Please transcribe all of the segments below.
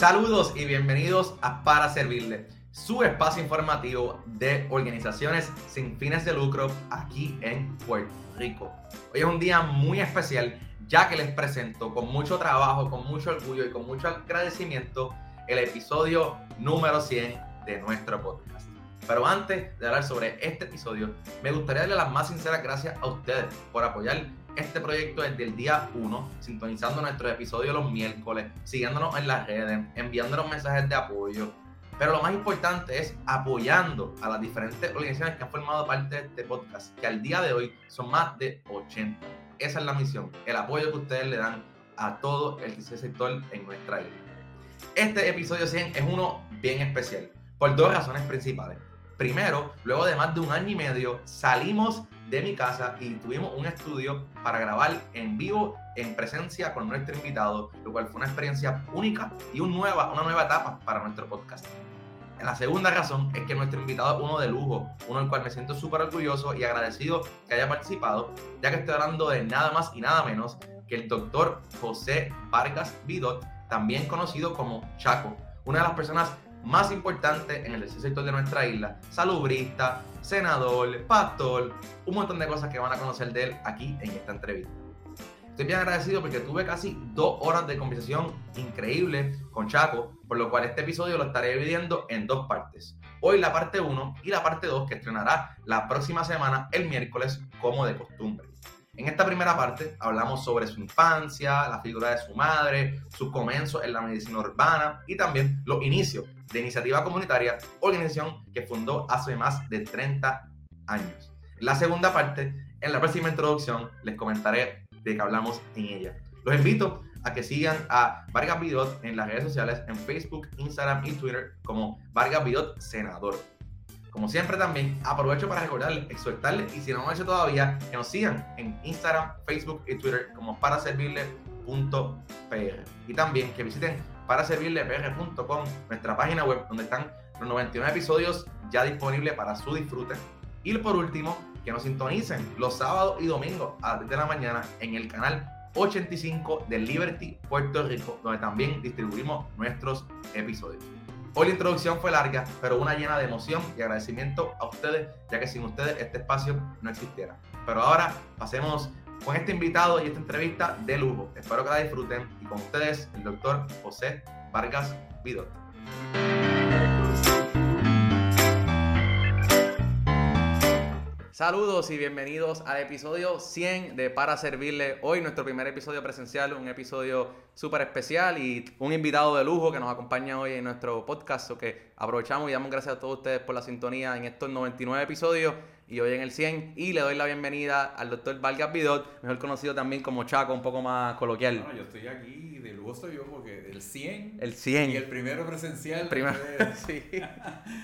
Saludos y bienvenidos a Para Servirle, su espacio informativo de organizaciones sin fines de lucro aquí en Puerto Rico. Hoy es un día muy especial ya que les presento con mucho trabajo, con mucho orgullo y con mucho agradecimiento el episodio número 100 de nuestro podcast. Pero antes de hablar sobre este episodio, me gustaría darle las más sinceras gracias a ustedes por apoyar este proyecto desde el día 1, sintonizando nuestros episodios los miércoles, siguiéndonos en las redes, enviándonos mensajes de apoyo. Pero lo más importante es apoyando a las diferentes organizaciones que han formado parte de este podcast, que al día de hoy son más de 80. Esa es la misión, el apoyo que ustedes le dan a todo el tercer sector en nuestra isla. Este episodio 100 es uno bien especial, por dos razones principales. Primero, luego de más de un año y medio, salimos de mi casa y tuvimos un estudio para grabar en vivo, en presencia con nuestro invitado, lo cual fue una experiencia única y un nueva, una nueva etapa para nuestro podcast. La segunda razón es que nuestro invitado es uno de lujo, uno del cual me siento súper orgulloso y agradecido que haya participado, ya que estoy hablando de nada más y nada menos que el doctor José Vargas Vidot, también conocido como Chaco, una de las personas más importantes en el sector de nuestra isla, salubrista, senador, pastor, un montón de cosas que van a conocer de él aquí en esta entrevista. Estoy bien agradecido porque tuve casi dos horas de conversación increíble con Chaco, por lo cual este episodio lo estaré dividiendo en dos partes. Hoy la parte 1 y la parte 2 que estrenará la próxima semana, el miércoles, como de costumbre. En esta primera parte hablamos sobre su infancia, la figura de su madre, sus comienzos en la medicina urbana y también los inicios de Iniciativa Comunitaria, organización que fundó hace más de 30 años. La segunda parte, en la próxima introducción, les comentaré de qué hablamos en ella. Los invito a que sigan a Vargas Vidot en las redes sociales, en Facebook, Instagram y Twitter como Vargas Vidot Senador. Como siempre también aprovecho para recordarles, exhortarles y si no lo han hecho todavía, que nos sigan en Instagram, Facebook y Twitter como para servirle.pr. Y también que visiten para servirlepr.com, nuestra página web donde están los 99 episodios ya disponibles para su disfrute. Y por último, que nos sintonicen los sábados y domingos a las 10 de la mañana en el canal 85 de Liberty Puerto Rico, donde también distribuimos nuestros episodios. Hoy la introducción fue larga, pero una llena de emoción y agradecimiento a ustedes, ya que sin ustedes este espacio no existiera. Pero ahora pasemos con este invitado y esta entrevista de lujo. Espero que la disfruten y con ustedes el doctor José Vargas Vidot. Saludos y bienvenidos al episodio 100 de Para Servirle. Hoy nuestro primer episodio presencial, un episodio súper especial y un invitado de lujo que nos acompaña hoy en nuestro podcast. que aprovechamos y damos gracias a todos ustedes por la sintonía en estos 99 episodios y hoy en el 100. Y le doy la bienvenida al doctor Vargas Vidot, mejor conocido también como Chaco, un poco más coloquial. Bueno, yo estoy aquí, de lujo yo porque el 100. El 100. Y el primero presencial. primero, sí.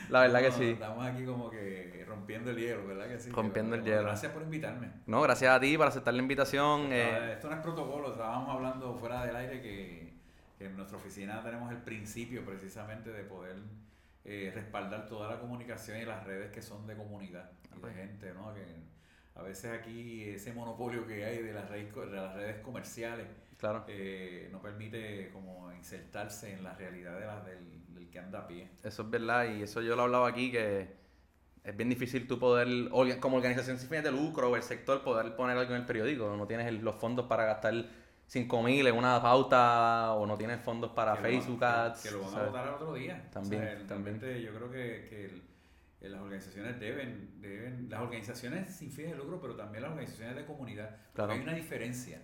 La verdad que sí. Estamos aquí como que rompiendo el hielo, ¿verdad que sí? Rompiendo el hielo. Gracias por invitarme. No, gracias a ti por aceptar la invitación. Eh. Esto no es protocolo, estábamos hablando fuera del aire que, que en nuestra oficina tenemos el principio precisamente de poder eh, respaldar toda la comunicación y las redes que son de comunidad y de gente, ¿no? Que a veces aquí ese monopolio que hay de las redes, de las redes comerciales claro. eh, no permite como insertarse en la realidad de la, del, del, que anda a pie. Eso es verdad y eso yo lo hablaba aquí que es bien difícil tú poder, como organización sin fines de lucro o el sector, poder poner algo en el periódico. No tienes los fondos para gastar 5 mil en una pauta o no tienes fondos para Facebook Ads. Que, lo van a votar otro día. También, también. Yo creo que, que las organizaciones deben, deben, las organizaciones sin fines de lucro, pero también las organizaciones de comunidad. Claro. Hay una diferencia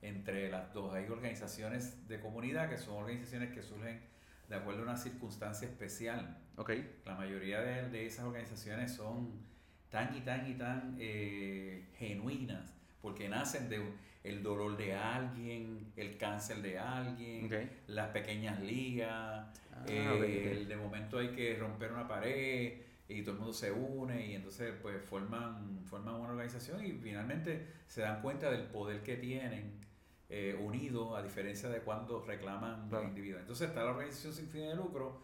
entre las dos. Hay organizaciones de comunidad que son organizaciones que surgen de acuerdo a una circunstancia especial. Okay. La mayoría de, de esas organizaciones son tan y tan y tan eh, genuinas porque nacen de el dolor de alguien, el cáncer de alguien, las pequeñas ligas, ah, eh, el, de momento hay que romper una pared y todo el mundo se une y entonces pues forman, forman una organización y finalmente se dan cuenta del poder que tienen eh, unidos a diferencia de cuando reclaman los individuos. Entonces está la organización sin fin de lucro,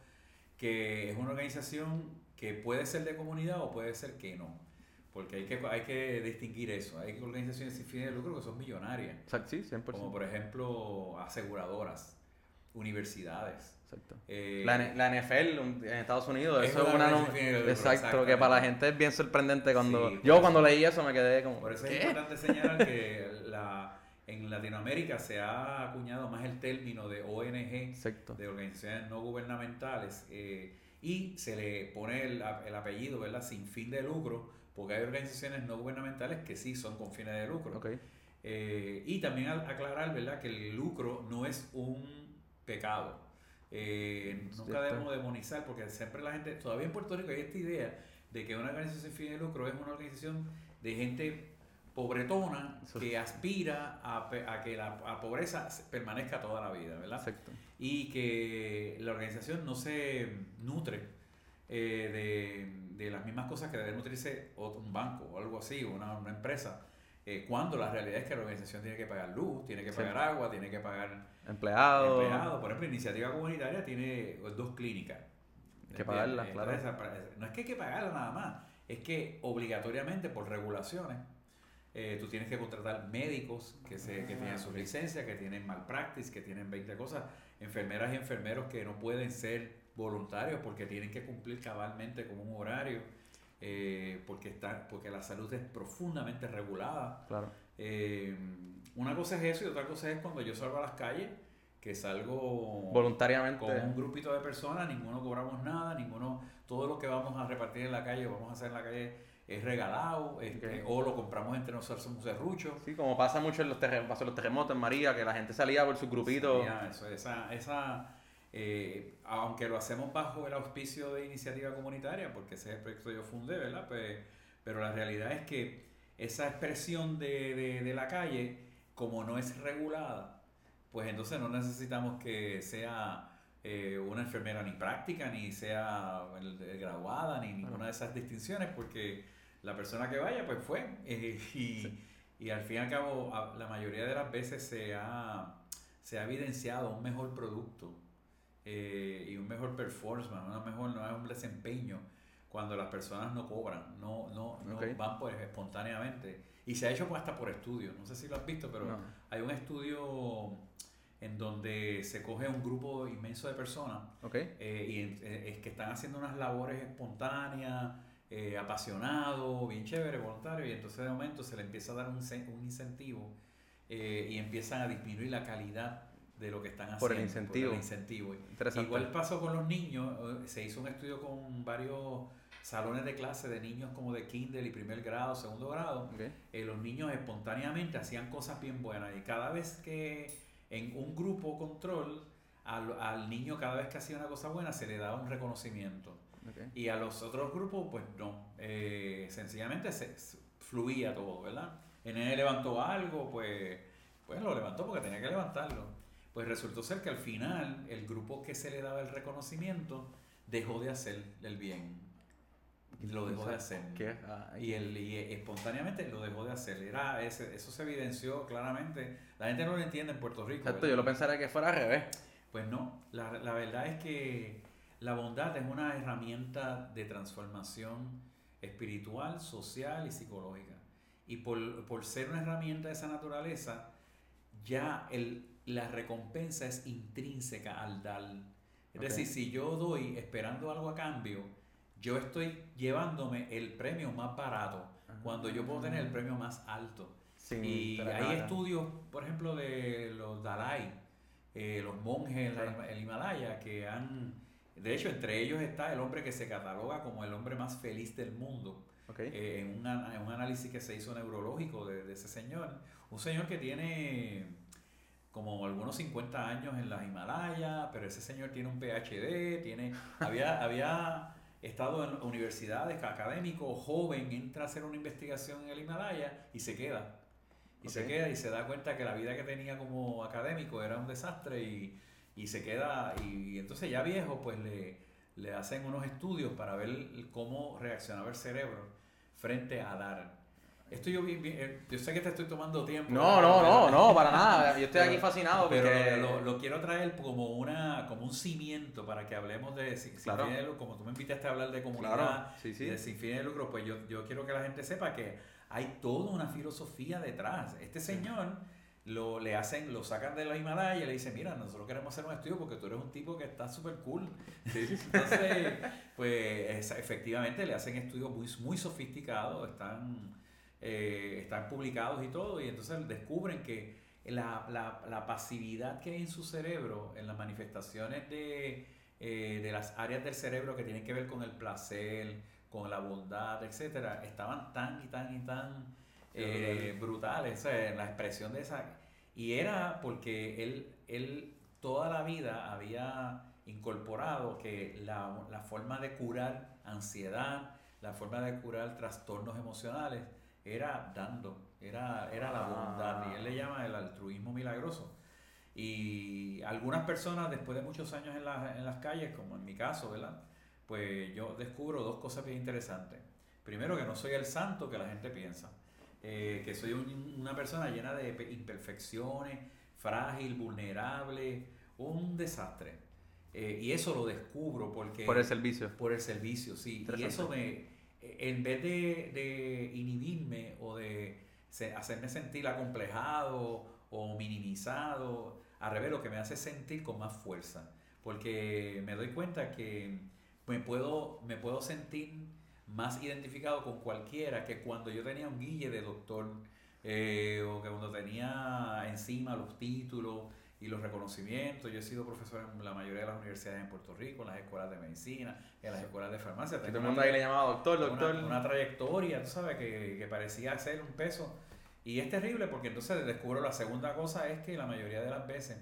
que es una organización que puede ser de comunidad o puede ser que no. Porque hay que, hay que distinguir eso. Hay organizaciones sin fines de lucro que son millonarias. sí, 100%. Como por ejemplo aseguradoras. universidades. Exacto. Eh, la, la, NFL en Estados Unidos, eso es una... exacto, que para la gente es bien sorprendente cuando... yo cuando leí eso me quedé como... Por eso es importante señalar que la, en Latinoamérica se ha acuñado más el término de ONG, de organizaciones no gubernamentales, eh, y se le pone el, el, apellido, ¿verdad? Sin fin de lucro, porque hay organizaciones no gubernamentales que sí son con fines de lucro. Eh, y también aclarar, ¿verdad? Que el lucro no es un pecado. Eh, nunca debemos demonizar, porque siempre la gente, todavía en Puerto Rico hay esta idea de que una organización sin fin de lucro es una organización de gente pobretona que aspira a, a que la pobreza permanezca toda la vida, ¿verdad? Exacto. Y que la organización no se nutre eh, de, de, las mismas cosas que debe nutrirse un banco o algo así, o una, una empresa. Eh, cuando la realidad es que la organización tiene que pagar luz, tiene que pagar agua, tiene que pagar empleados. Empleado. Por ejemplo, Iniciativa Comunitaria tiene dos clínicas. Hay que pagarlas, claro. no es que hay que pagarlas nada más, es que obligatoriamente por regulaciones eh, tú tienes que contratar médicos que, se, que tienen su licencia, que tienen malpractice, que tienen 20 cosas, enfermeras y enfermeros que no pueden ser voluntarios porque tienen que cumplir cabalmente con un horario eh, porque, está, porque la salud es profundamente regulada. Claro. Eh, una cosa es eso y otra cosa es cuando yo salgo a las calles, que salgo voluntariamente con un grupito de personas, ninguno cobramos nada, ninguno, todo lo que vamos a repartir en la calle, vamos a hacer en la calle es regalado, este, o lo compramos entre nosotros un serrucho. Sí, como pasa mucho en los, terremotos, los terremotos en María, que la gente salía por su grupito. eso, esa, esa eh, aunque lo hacemos bajo el auspicio de iniciativa comunitaria, porque ese es el proyecto que yo fundé, ¿verdad? Pues, pero la realidad es que esa expresión de, de, la calle, como no es regulada, pues entonces no necesitamos que sea eh, una enfermera ni práctica, ni sea graduada, ni ninguna de esas distinciones, porque la persona que vaya, pues fue. Eh, y, y, al fin y al cabo, la mayoría de las veces se ha, se ha evidenciado un mejor producto eh, y un mejor performance, una mejor, no un desempeño cuando las personas no cobran, no, no, no van pues espontáneamente. Y se ha hecho pues, hasta por estudio, no sé si lo has visto, pero hay un estudio en donde se coge un grupo inmenso de personas eh, y eh, es que están haciendo unas labores espontáneas, eh, apasionados, bien chévere, voluntario, y entonces de momento se le empieza a dar un, un incentivo y empiezan a disminuir la calidad de lo que están haciendo. Por el incentivo. incentivo. Igual pasó con los niños, eh, se hizo un estudio con varios salones de clase de niños como de kinder y primer grado, segundo grado. Eh, los niños espontáneamente hacían cosas bien buenas y cada vez que en un grupo control, al, al niño cada vez que hacía una cosa buena se le daba un reconocimiento. Y a los otros grupos, pues no. Eh, sencillamente se, fluía todo, ¿verdad? En él levantó algo, pues, pues lo levantó porque tenía que levantarlo. Pues resultó ser que al final el grupo que se le daba el reconocimiento dejó de hacer el bien. Lo dejó de hacer. Ah, y, el, espontáneamente lo dejó de hacer. Era ese, eso se evidenció claramente. La gente no lo entiende en Puerto Rico. Exacto, yo lo pensaría que fuera al revés. Pues no, la, la verdad es que la bondad es una herramienta de transformación espiritual, social y psicológica. Y por, por ser una herramienta de esa naturaleza, ya el, la recompensa es intrínseca al dar. Es decir, si yo doy esperando algo a cambio, yo estoy llevándome el premio más barato cuando yo puedo tener el premio más alto. y hay estudios, por ejemplo, de los Dalai, eh, los monjes en el Himalaya, que han, de hecho, entre ellos está el hombre que se cataloga como el hombre más feliz del mundo. Eh, en, un análisis que se hizo neurológico de, de ese señor, un señor que tiene como algunos 50 años en las Himalayas, pero ese señor tiene un PhD, tiene, había, había estado en universidades, académico, joven, entra a hacer una investigación en el Himalaya y se queda. Y se queda y se da cuenta que la vida que tenía como académico era un desastre y, y se queda, y, entonces ya viejo, pues le, le hacen unos estudios para ver cómo reaccionaba el cerebro frente a dar. Esto yo, eh, yo sé que te estoy tomando tiempo. No, no, no, no, para nada. Yo estoy aquí fascinado. Pero lo, quiero traer como una como un cimiento para que hablemos de sin, de lucro. Como tú me invitaste a hablar de comunidad, de sin fin de lucro, pues yo, yo quiero que la gente sepa que hay toda una filosofía detrás. Este señor lo, le hacen, lo sacan de la Himalaya y le dicen, mira, nosotros queremos hacer un estudio porque tú eres un tipo que está súper cool. Entonces, pues efectivamente le hacen estudios muy, muy sofisticados, están, eh, están publicados y todo, y entonces descubren que la, la, la, pasividad que hay en su cerebro, en las manifestaciones de, eh, de las áreas del cerebro que tienen que ver con el placer, con la bondad, etcétera, estaban tan y tan y tan eh, brutales, la expresión de esa. Y era porque él, él toda la vida había incorporado que la, la forma de curar ansiedad, la forma de curar trastornos emocionales, era dando, era, era la bondad. Y él le llama el altruismo milagroso. Y algunas personas, después de muchos años en, en las calles, como en mi caso, ¿verdad? Pues yo descubro dos cosas bien interesantes. Primero, que no soy el santo que la gente piensa. Eh, que soy una persona llena de imperfecciones, frágil, vulnerable, un desastre. Eh, y eso lo descubro porque... Por el servicio. Por el servicio, sí. Y eso me, en vez de, de inhibirme o de hacerme sentir acomplejado o minimizado, al revés, lo que me hace sentir con más fuerza. Porque me doy cuenta que me puedo, me puedo sentir más identificado con cualquiera que cuando yo tenía un guille de doctor eh, o que cuando tenía encima los títulos y los reconocimientos. Yo he sido profesor en la mayoría de las universidades en Puerto Rico, en las escuelas de medicina, en las escuelas de farmacia. todo el mundo ahí le llamaba doctor, doctor. Una, trayectoria, tú sabes, que, que, parecía ser un peso. Y es terrible porque entonces descubro la segunda cosa es que la mayoría de las veces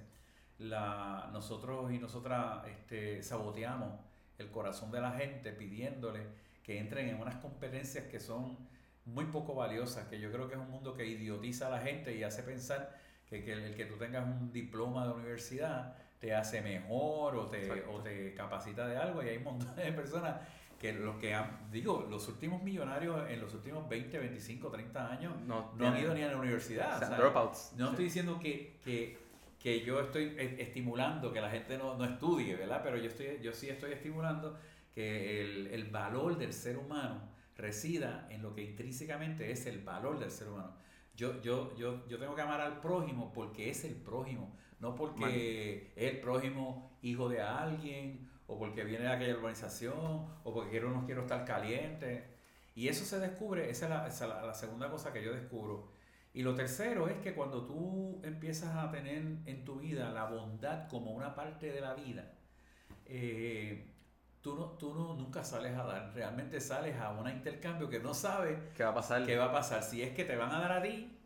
la, nosotros y nosotras este, saboteamos el corazón de la gente pidiéndole que entren en unas competencias que son muy poco valiosas, que yo creo que es un mundo que idiotiza a la gente y hace pensar que, que el que tú tengas un diploma de universidad te hace mejor o te, o te capacita de algo y hay un montón de personas que los que han, digo, los últimos millonarios en los últimos 20, 25, 30 años no, han ido ni a la universidad. No estoy diciendo que, que, que, yo estoy e, estimulando que la gente no, no estudie, ¿verdad? Pero yo, estoy, yo sí estoy estimulando que el, el, valor del ser humano resida en lo que intrínsecamente es el valor del ser humano. Yo, yo, yo, yo tengo que amar al prójimo porque es el prójimo, no porque es el prójimo hijo de alguien o porque viene de aquella urbanización o porque quiero, no quiero estar caliente. Y eso se descubre, esa es, la, esa es la, segunda cosa que yo descubro. Y lo tercero es que cuando tú empiezas a tener en tu vida la bondad como una parte de la vida, eh, tú, no, tú no, nunca sales a dar, realmente sales a un intercambio que no sabes qué va a pasar. Qué va a pasar. Si es que te van a dar a ti,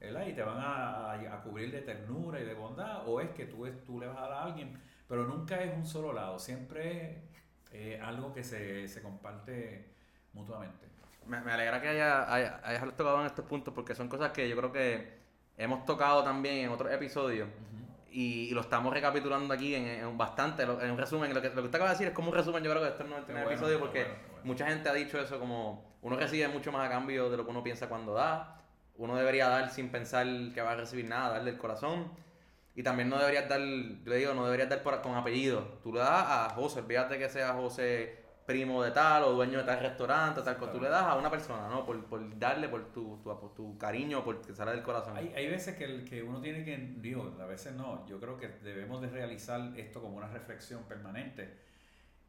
¿verdad? Y te van a, a, cubrir de ternura y de bondad, o es que tú, tú le vas a dar a alguien, pero nunca es un solo lado, siempre es eh, algo que se, se, comparte mutuamente. Me, me alegra que hayas haya, tocado en estos puntos porque son cosas que yo creo que hemos tocado también en otros episodios y, lo estamos recapitulando aquí en, bastante, en un resumen. Lo que, lo que usted acaba de decir es como un resumen, yo creo que esto no es el episodio porque mucha gente ha dicho eso como uno recibe mucho más a cambio de lo que uno piensa cuando da. Uno debería dar sin pensar que va a recibir nada, darle el corazón. Y también no deberías dar, le digo, no deberías dar con apellido. Tú le das a José, olvídate que sea José primo de tal o dueño de tal restaurante, tal cosa. Tú le das a una persona, ¿no? Por, por darle, por tu, tu, tu cariño, porque sale del corazón. Hay, hay veces que, el, que uno tiene que, digo, a veces no, yo creo que debemos de realizar esto como una reflexión permanente.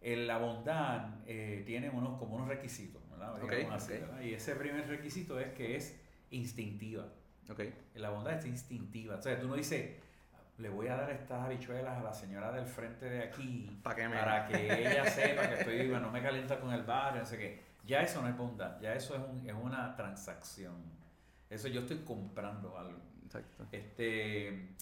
El, la bondad eh, tiene unos, como unos requisitos, ¿verdad? Y ese primer requisito es que es instintiva. Okay. La bondad es instintiva. O sea, tú no dices, le voy a dar estas habichuelas a la señora del frente de aquí para que, para que ella sepa que estoy no me calienta con el barrio, no sé qué. Ya eso no es bondad, ya eso es, un, es una transacción. Eso yo estoy comprando algo. Exacto. Este,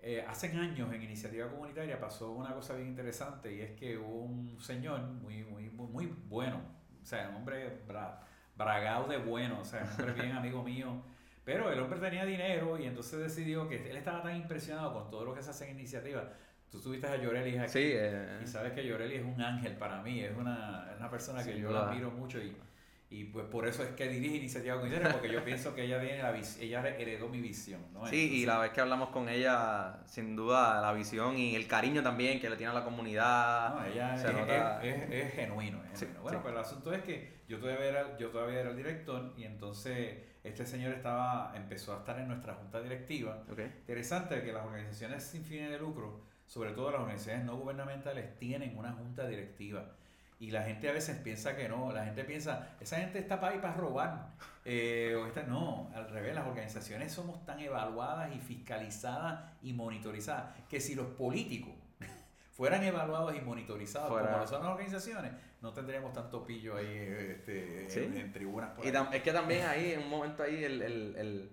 eh, hace años en Iniciativa Comunitaria pasó una cosa bien interesante y es que hubo un señor muy, muy, muy, bueno, o sea, un hombre bra, bragado de bueno, o sea, un hombre bien amigo mío pero el hombre tenía dinero y entonces decidió que él estaba tan impresionado con todo lo que se hace en iniciativa. Tú estuviste a Llorelli aquí. Sí, eh, y sabes que Llorelli es un ángel para mí, es una, es una persona que yo la admiro mucho y, y pues por eso es que dirige Iniciativa Comunitaria, porque yo pienso que ella tiene la ella heredó mi visión. ¿no? Sí, y la vez que hablamos con ella, sin duda, la visión y el cariño también que le tiene a la comunidad. No, ella es, es, genuino. bueno, pero el asunto es que yo todavía era, yo todavía era el director y entonces Este señor estaba, empezó a estar en nuestra junta directiva. Interesante que las organizaciones sin fines de lucro, sobre todo las organizaciones no gubernamentales, tienen una junta directiva. Y la gente a veces piensa que no, la gente piensa, esa gente está para ahí para robar. Eh, o esta, no, al revés, las organizaciones somos tan evaluadas y fiscalizadas y monitorizadas que si los políticos fueran evaluados y monitorizados como lo son las organizaciones, no tendríamos tanto pillo ahí este, en, tribunas. y es que también ahí, en un momento ahí, el, el, el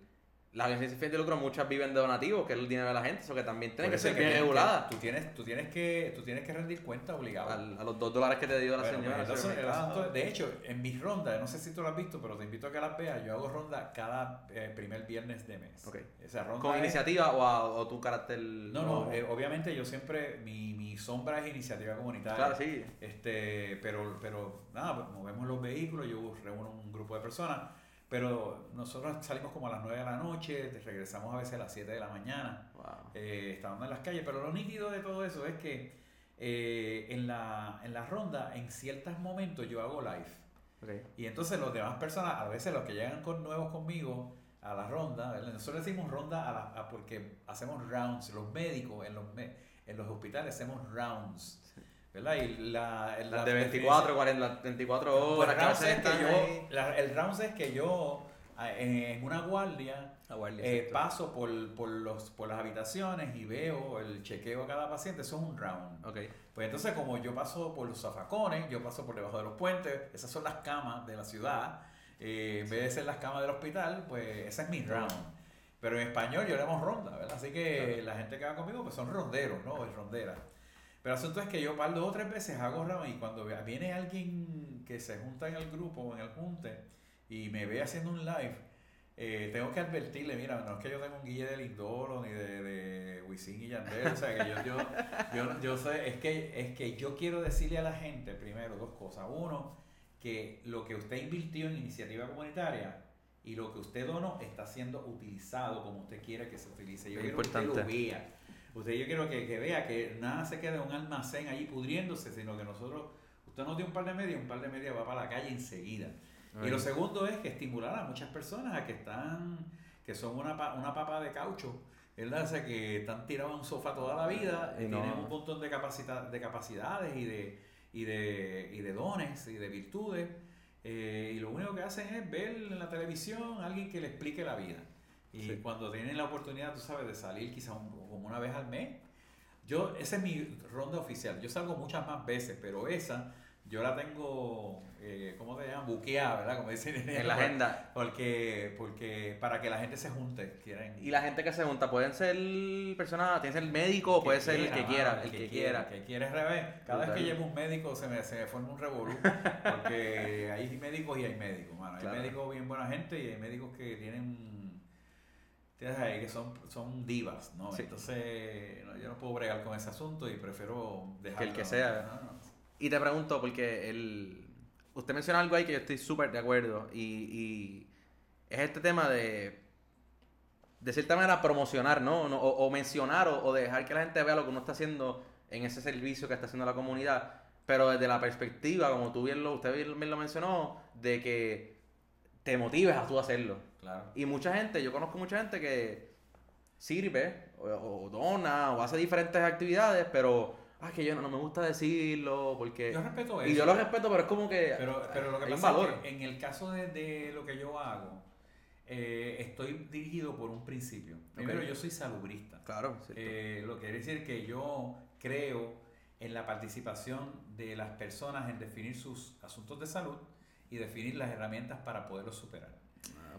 las organizaciones de lucro muchas viven de donativos, que es el dinero de la gente, eso que también tiene que ser bien regulada. Tú tienes, tú, tienes que, tú tienes que rendir cuenta obligado. a los dos dólares que te dio la señora. de hecho, en mis rondas, no sé si tú lo has visto, pero te invito a que las veas, yo hago ronda cada eh, primer viernes de mes. Okay. Esa ronda ¿Con iniciativa o, o, tu carácter? No, no, eh, obviamente yo siempre, mi, mi sombra es iniciativa comunitaria. Claro, sí. Este, pero, pero nada, pues, movemos los vehículos, yo reúno un grupo de personas pero nosotros salimos como a las 9 de la noche, regresamos a veces a las 7 de la mañana, eh, estamos en las calles, pero lo nítido de todo eso es que eh, en, la, en la ronda, en ciertos momentos yo hago live. Y entonces los demás personas, a veces los que llegan con nuevos conmigo a la ronda, nosotros decimos ronda a porque hacemos rounds, los médicos en los, en los hospitales hacemos rounds. ¿Verdad? Y la, la de 24, 40, 24 horas. Round es que yo, el round es que yo en una guardia, eh, paso por, por, los, por las habitaciones y veo el chequeo a cada paciente, eso es un round. Okay. Pues entonces como yo paso por los zafacones, yo paso por debajo de los puentes, esas son las camas de la ciudad, eh, en vez de ser las camas del hospital, pues ese es mi round. Pero en español yo le ronda, ¿verdad? Así que la gente que va conmigo pues son ronderos, ¿no? Es rondera. Pero el asunto es que yo par dos o tres veces hago rama y cuando viene alguien que se junta en el grupo o en el junte y me ve haciendo un live, eh, tengo que advertirle, mira, no es que yo tenga un guille de Lindolo ni de, de Wisin y Yandel, o sea, que yo, yo, yo, yo sé, es que, es que yo quiero decirle a la gente, primero, dos cosas. Uno, que lo que usted invirtió en iniciativa comunitaria y lo que usted donó está siendo utilizado como usted quiere que se utilice. Yo es importante. que Usted yo quiero que, que, vea que nada se queda en un almacén ahí pudriéndose, sino que nosotros, usted nos dio un par de medias, un par de medias va para la calle enseguida. Y lo segundo es que estimular a muchas personas a que están, que son una, una papa de caucho, ¿verdad? O sea, que están tirados en un sofá toda la vida, y tienen un montón de, capacidad, de capacidades y de, y, de, y de dones y de virtudes. Eh, y lo único que hacen es ver en la televisión a alguien que le explique la vida. Y cuando tienen la oportunidad, tú sabes, de salir quizá como una vez al mes, yo, esa es mi ronda oficial. Yo salgo muchas más veces, pero esa yo la tengo, eh, ¿cómo te llaman? Buqueada, ¿verdad? Como dicen en, la agenda. Porque, porque para que la gente se junte. Quieren... Y la gente que se junta, pueden ser personas, tiene ser el médico, puede ser el que quiera, el, que, quiera. El que quiera es revés. Cada vez que llevo un médico se me, se me forma un revolú. Porque hay médicos y hay médicos, mano. Hay médicos bien buena gente y hay médicos que tienen ahí que son, son divas, ¿no? Entonces, yo no puedo bregar con ese asunto y prefiero dejarlo. Que el que sea. Y te pregunto, porque el, usted menciona algo ahí que yo estoy súper de acuerdo, y, y, es este tema de, de cierta manera, promocionar, ¿no? o, mencionar o, dejar que la gente vea lo que uno está haciendo en ese servicio que está haciendo la comunidad, pero desde la perspectiva, como tú bien lo, usted bien lo mencionó, de que te motives a tú hacerlo. Y mucha gente, yo conozco mucha gente que sirve o, dona o hace diferentes actividades, pero ah, que yo no, me gusta decirlo porque... Yo respeto eso. Y yo lo respeto, pero es como que... Pero, pero lo que pasa es que en el caso de, de lo que yo hago, eh, estoy dirigido por un principio. Primero, yo soy salubrista. Claro. Eh, lo que quiere decir que yo creo en la participación de las personas en definir sus asuntos de salud y definir las herramientas para poderlos superar.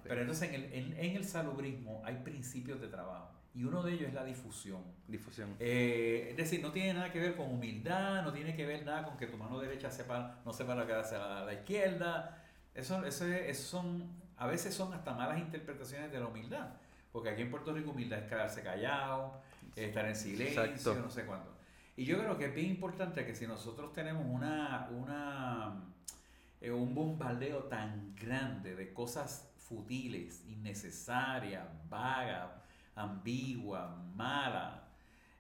Pero entonces en el, en, el salubrismo hay principios de trabajo. Y uno de ellos es la difusión. Difusión. Eh, es decir, no tiene nada que ver con humildad, no tiene que ver nada con que tu mano derecha sepa, no sepa lo que hace a la, izquierda. Eso, eso, son, a veces son hasta malas interpretaciones de la humildad. Porque aquí en Puerto Rico humildad es quedarse callado, estar en silencio, no sé cuánto. Y yo creo que es bien importante que si nosotros tenemos una, una, eh, un bombardeo tan grande de cosas futiles, innecesarias, vagas, ambiguas, malas,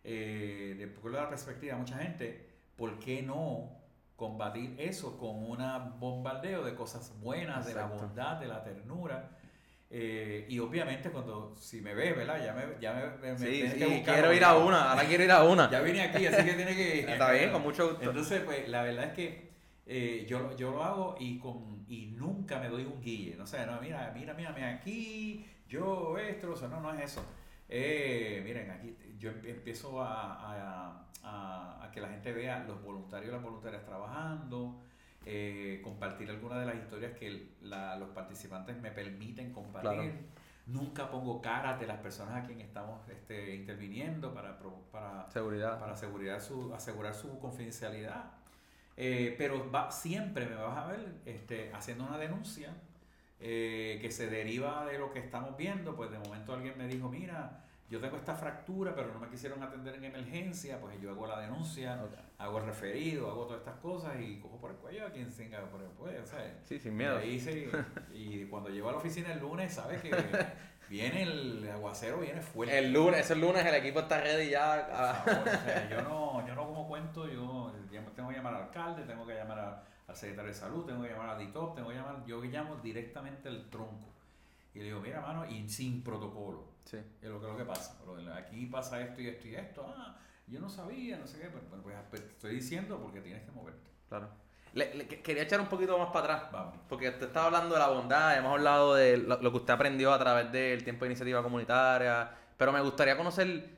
eh, de la perspectiva de mucha gente, ¿por qué no combatir eso con un bombardeo de cosas buenas, de la bondad, de la ternura? Eh, y obviamente cuando, si me ves, ¿verdad? Ya me, ya me, me sí, sí, que quiero ir a una, ahora quiero ir a una. ya vine aquí, así que tiene que... Está bien, con mucho gusto. Entonces, pues, la verdad es que eh, yo, yo lo hago y, con, y nunca me doy un guille. No sé, no, mira, mira, mírame aquí, yo esto, o sea, no, no es eso. Eh, miren, aquí yo empiezo a, a, a, que la gente vea los voluntarios y las voluntarias trabajando, eh, compartir algunas de las historias que la, los participantes me permiten compartir. Nunca pongo caras de las personas a quien estamos este, interviniendo para, para, seguridad. para asegurar, su, asegurar su confidencialidad. Eh, pero va, siempre me vas a ver este, haciendo una denuncia eh, que se deriva de lo que estamos viendo. Pues de momento alguien me dijo, mira, yo tengo esta fractura, pero no me quisieron atender en emergencia, pues yo hago la denuncia, hago el referido, hago todas estas cosas y cojo por el cuello a quien tenga por el cuello, ¿sabes? Sí, sin miedo. Y, cuando llego a la oficina el lunes, ¿sabes? Que viene el aguacero, viene fuerte. El lunes, ese lunes el equipo está ready ya. yo, no, yo no como cuento, yo tengo que llamar al alcalde, tengo que llamar al secretario de salud, tengo que llamar a DITOP, tengo que llamar, yo llamo directamente al tronco. Y le digo, mira, mano, y sin protocolo. Sí. Es lo que, lo que pasa. Aquí pasa esto y esto y esto. Ah, yo no sabía, no sé qué. Pero, pues, pues, estoy diciendo porque tienes que moverte. Claro. Le, quería echar un poquito más para atrás. Vamos. Porque usted estaba hablando de la bondad, hemos hablado de lo, que usted aprendió a través del tiempo de iniciativa comunitaria. Pero me gustaría conocer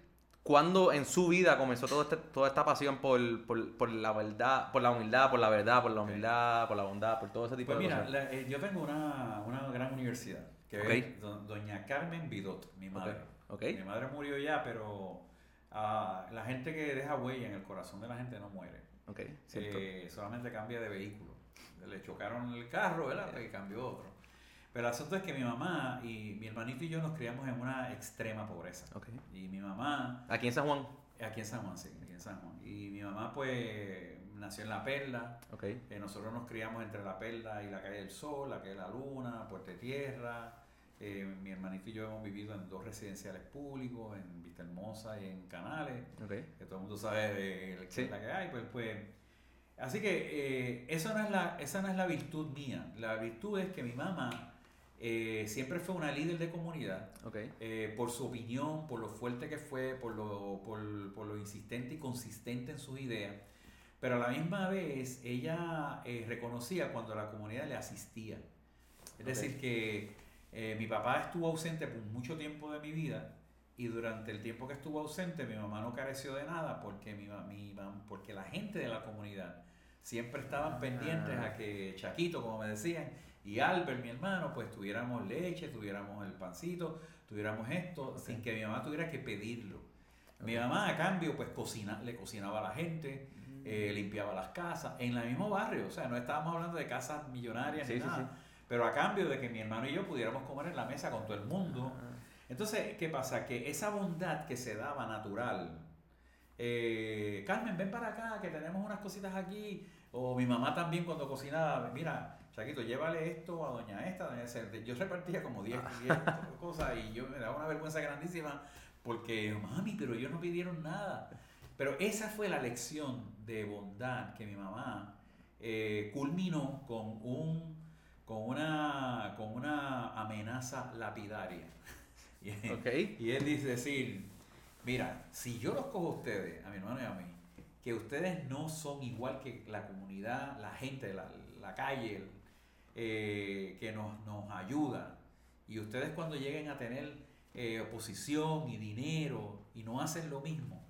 cuándo en su vida comenzó todo este, toda esta pasión por, por, por, la verdad, por la humildad, por la verdad, por la humildad, por la bondad, por todo ese tipo pues de mira, cosas. Mira, eh, yo tengo una, una gran universidad que doña Carmen Vidot, mi madre. Mi madre murió ya, pero uh, la gente que deja huella en el corazón de la gente no muere. Okay, eh, solamente cambia de vehículo. Le chocaron el carro, ¿verdad? Y cambió otro. Pero el asunto es que mi mamá y mi hermanito y yo nos criamos en una extrema pobreza. Okay. Y mi mamá... ¿Aquí en San Juan? Aquí en San Juan, sí, aquí en San Juan. Y mi mamá pues nació en La Perla. Okay. Eh, nosotros nos criamos entre La Perla y la calle del Sol, la calle de la Luna, Puerto Tierra. Eh, mi hermanito y yo hemos vivido en dos residenciales públicos, en Vista Hermosa y en Canales, que todo el mundo sabe de la que hay. Pues, pues, así que eh, eso no es la, esa no es la virtud mía. La virtud es que mi mamá eh, siempre fue una líder de comunidad, por su opinión, por lo fuerte que fue, por lo, por, por lo insistente y consistente en sus ideas. Pero a la misma vez ella reconocía cuando la comunidad le asistía. Es decir, que eh, mi papá estuvo ausente por mucho tiempo de mi vida y durante el tiempo que estuvo ausente mi mamá no careció de nada porque, mi, mi, porque la gente de la comunidad siempre estaban pendientes a que Chaquito, como me decían, y Albert, mi hermano, pues tuviéramos leche, tuviéramos el pancito, tuviéramos esto, sin que mi mamá tuviera que pedirlo. Mi mamá a cambio pues cocina, le cocinaba a la gente, mm. eh, limpiaba las casas, en el mismo barrio, o sea, no estábamos hablando de casas millonarias ni nada pero a cambio de que mi hermano y yo pudiéramos comer en la mesa con todo el mundo. Entonces, ¿qué pasa? Que esa bondad que se daba natural, eh, Carmen, ven para acá, que tenemos unas cositas aquí, o mi mamá también cuando cocinaba, mira, Chaquito, llévale esto a doña esta, doña Yo repartía como 10 cosas y yo me daba una vergüenza grandísima porque, mami, pero ellos no pidieron nada. Pero esa fue la lección de bondad que mi mamá eh, culminó con un con una, con una amenaza lapidaria. Y, y él dice decir, mira, si yo los cojo a ustedes, a mi hermano y a mí, que ustedes no son igual que la comunidad, la gente de la, calle, eh, que nos, nos ayuda, y ustedes cuando lleguen a tener eh, oposición y dinero y no hacen lo mismo,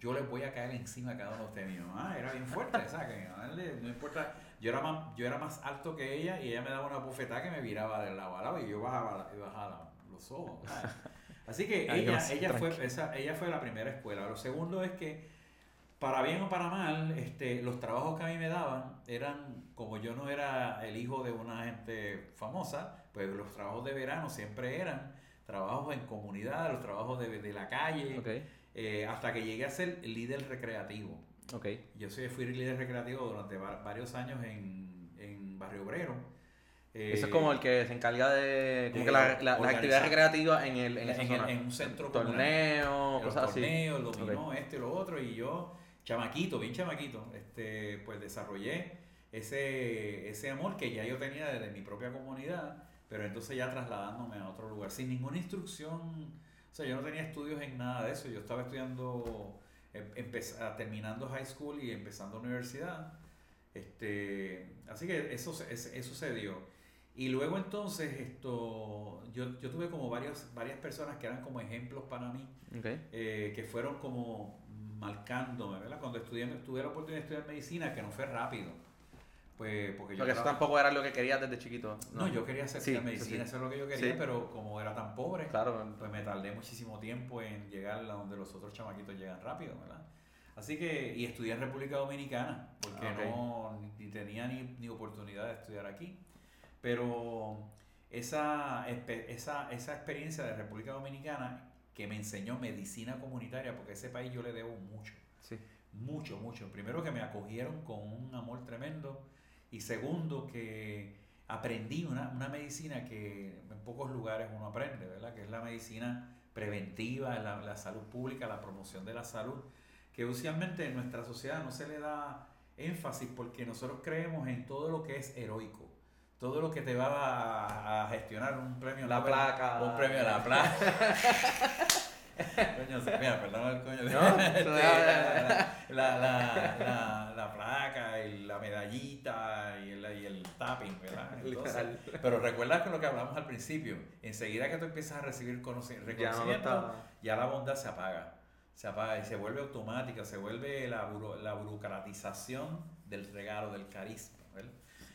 yo les voy a caer encima a cada uno de ustedes. Mi mamá era bien fuerte, ¿sabes? Que no importa yo era más, yo era más alto que ella y ella me daba una bufetada que me viraba del lado a lado y yo bajaba, bajaba los ojos. Así que ella, ella, fue, esa, ella fue la primera escuela. Lo segundo es que, para bien o para mal, este, los trabajos que a mí me daban eran, como yo no era el hijo de una gente famosa, pues los trabajos de verano siempre eran trabajos en comunidad, los trabajos de, de la calle, eh, hasta que llegué a ser líder recreativo. Okay. Yo soy, fui líder recreativo durante varios años en, en Barrio Obrero. Eso es como el que se encarga de, como que la, la, las actividades recreativas en, el, en, zona. en un centro torneo, cosas así. Torneos, lo dominó, este, lo otro, y yo, chamaquito, bien chamaquito, este, pues desarrollé ese, ese amor que ya yo tenía desde mi propia comunidad pero entonces ya trasladándome a otro lugar, sin ninguna instrucción, o sea, yo no tenía estudios en nada de eso, yo estaba estudiando, em, terminando high school y empezando universidad, este, así que eso, eso se dio. Y luego entonces esto, yo, yo tuve como varias, varias personas que eran como ejemplos para mí, eh, que fueron como marcándome, ¿verdad? Cuando estudié, tuve la oportunidad de estudiar medicina, que no fue rápido. Pues porque yo eso tampoco era lo que querías desde chiquito. No, yo quería hacer medicina, eso es lo que yo quería, pero como era tan pobre, claro. pues me tardé muchísimo tiempo en llegar a donde los otros chamaquitos llegan rápido, ¿verdad? Así que, y estudié en República Dominicana, porque ah, no ni, tenía ni, ni oportunidad de estudiar aquí. Pero esa, esa, esa experiencia de República Dominicana que me enseñó medicina comunitaria, porque a ese país yo le debo mucho. Sí. Mucho, mucho. Primero que me acogieron con un amor tremendo y segundo que aprendí una, una medicina que en pocos lugares uno aprende, ¿verdad? Que es la medicina preventiva, la, la salud pública, la promoción de la salud, que usualmente en nuestra sociedad no se le da énfasis porque nosotros creemos en todo lo que es heroico todo lo que te va a, gestionar un premio la placa un premio la placa coño mira perdón el coño. ¿No? la, la, la, la, placa y la medallita y el, y el tapping verdad pero recuerda con lo que hablamos al principio. Enseguida que tú empiezas a recibir reconocimiento ya, la bondad se apaga. Se apaga y se vuelve automática se vuelve la, la burocratización del regalo del carisma ¿verdad?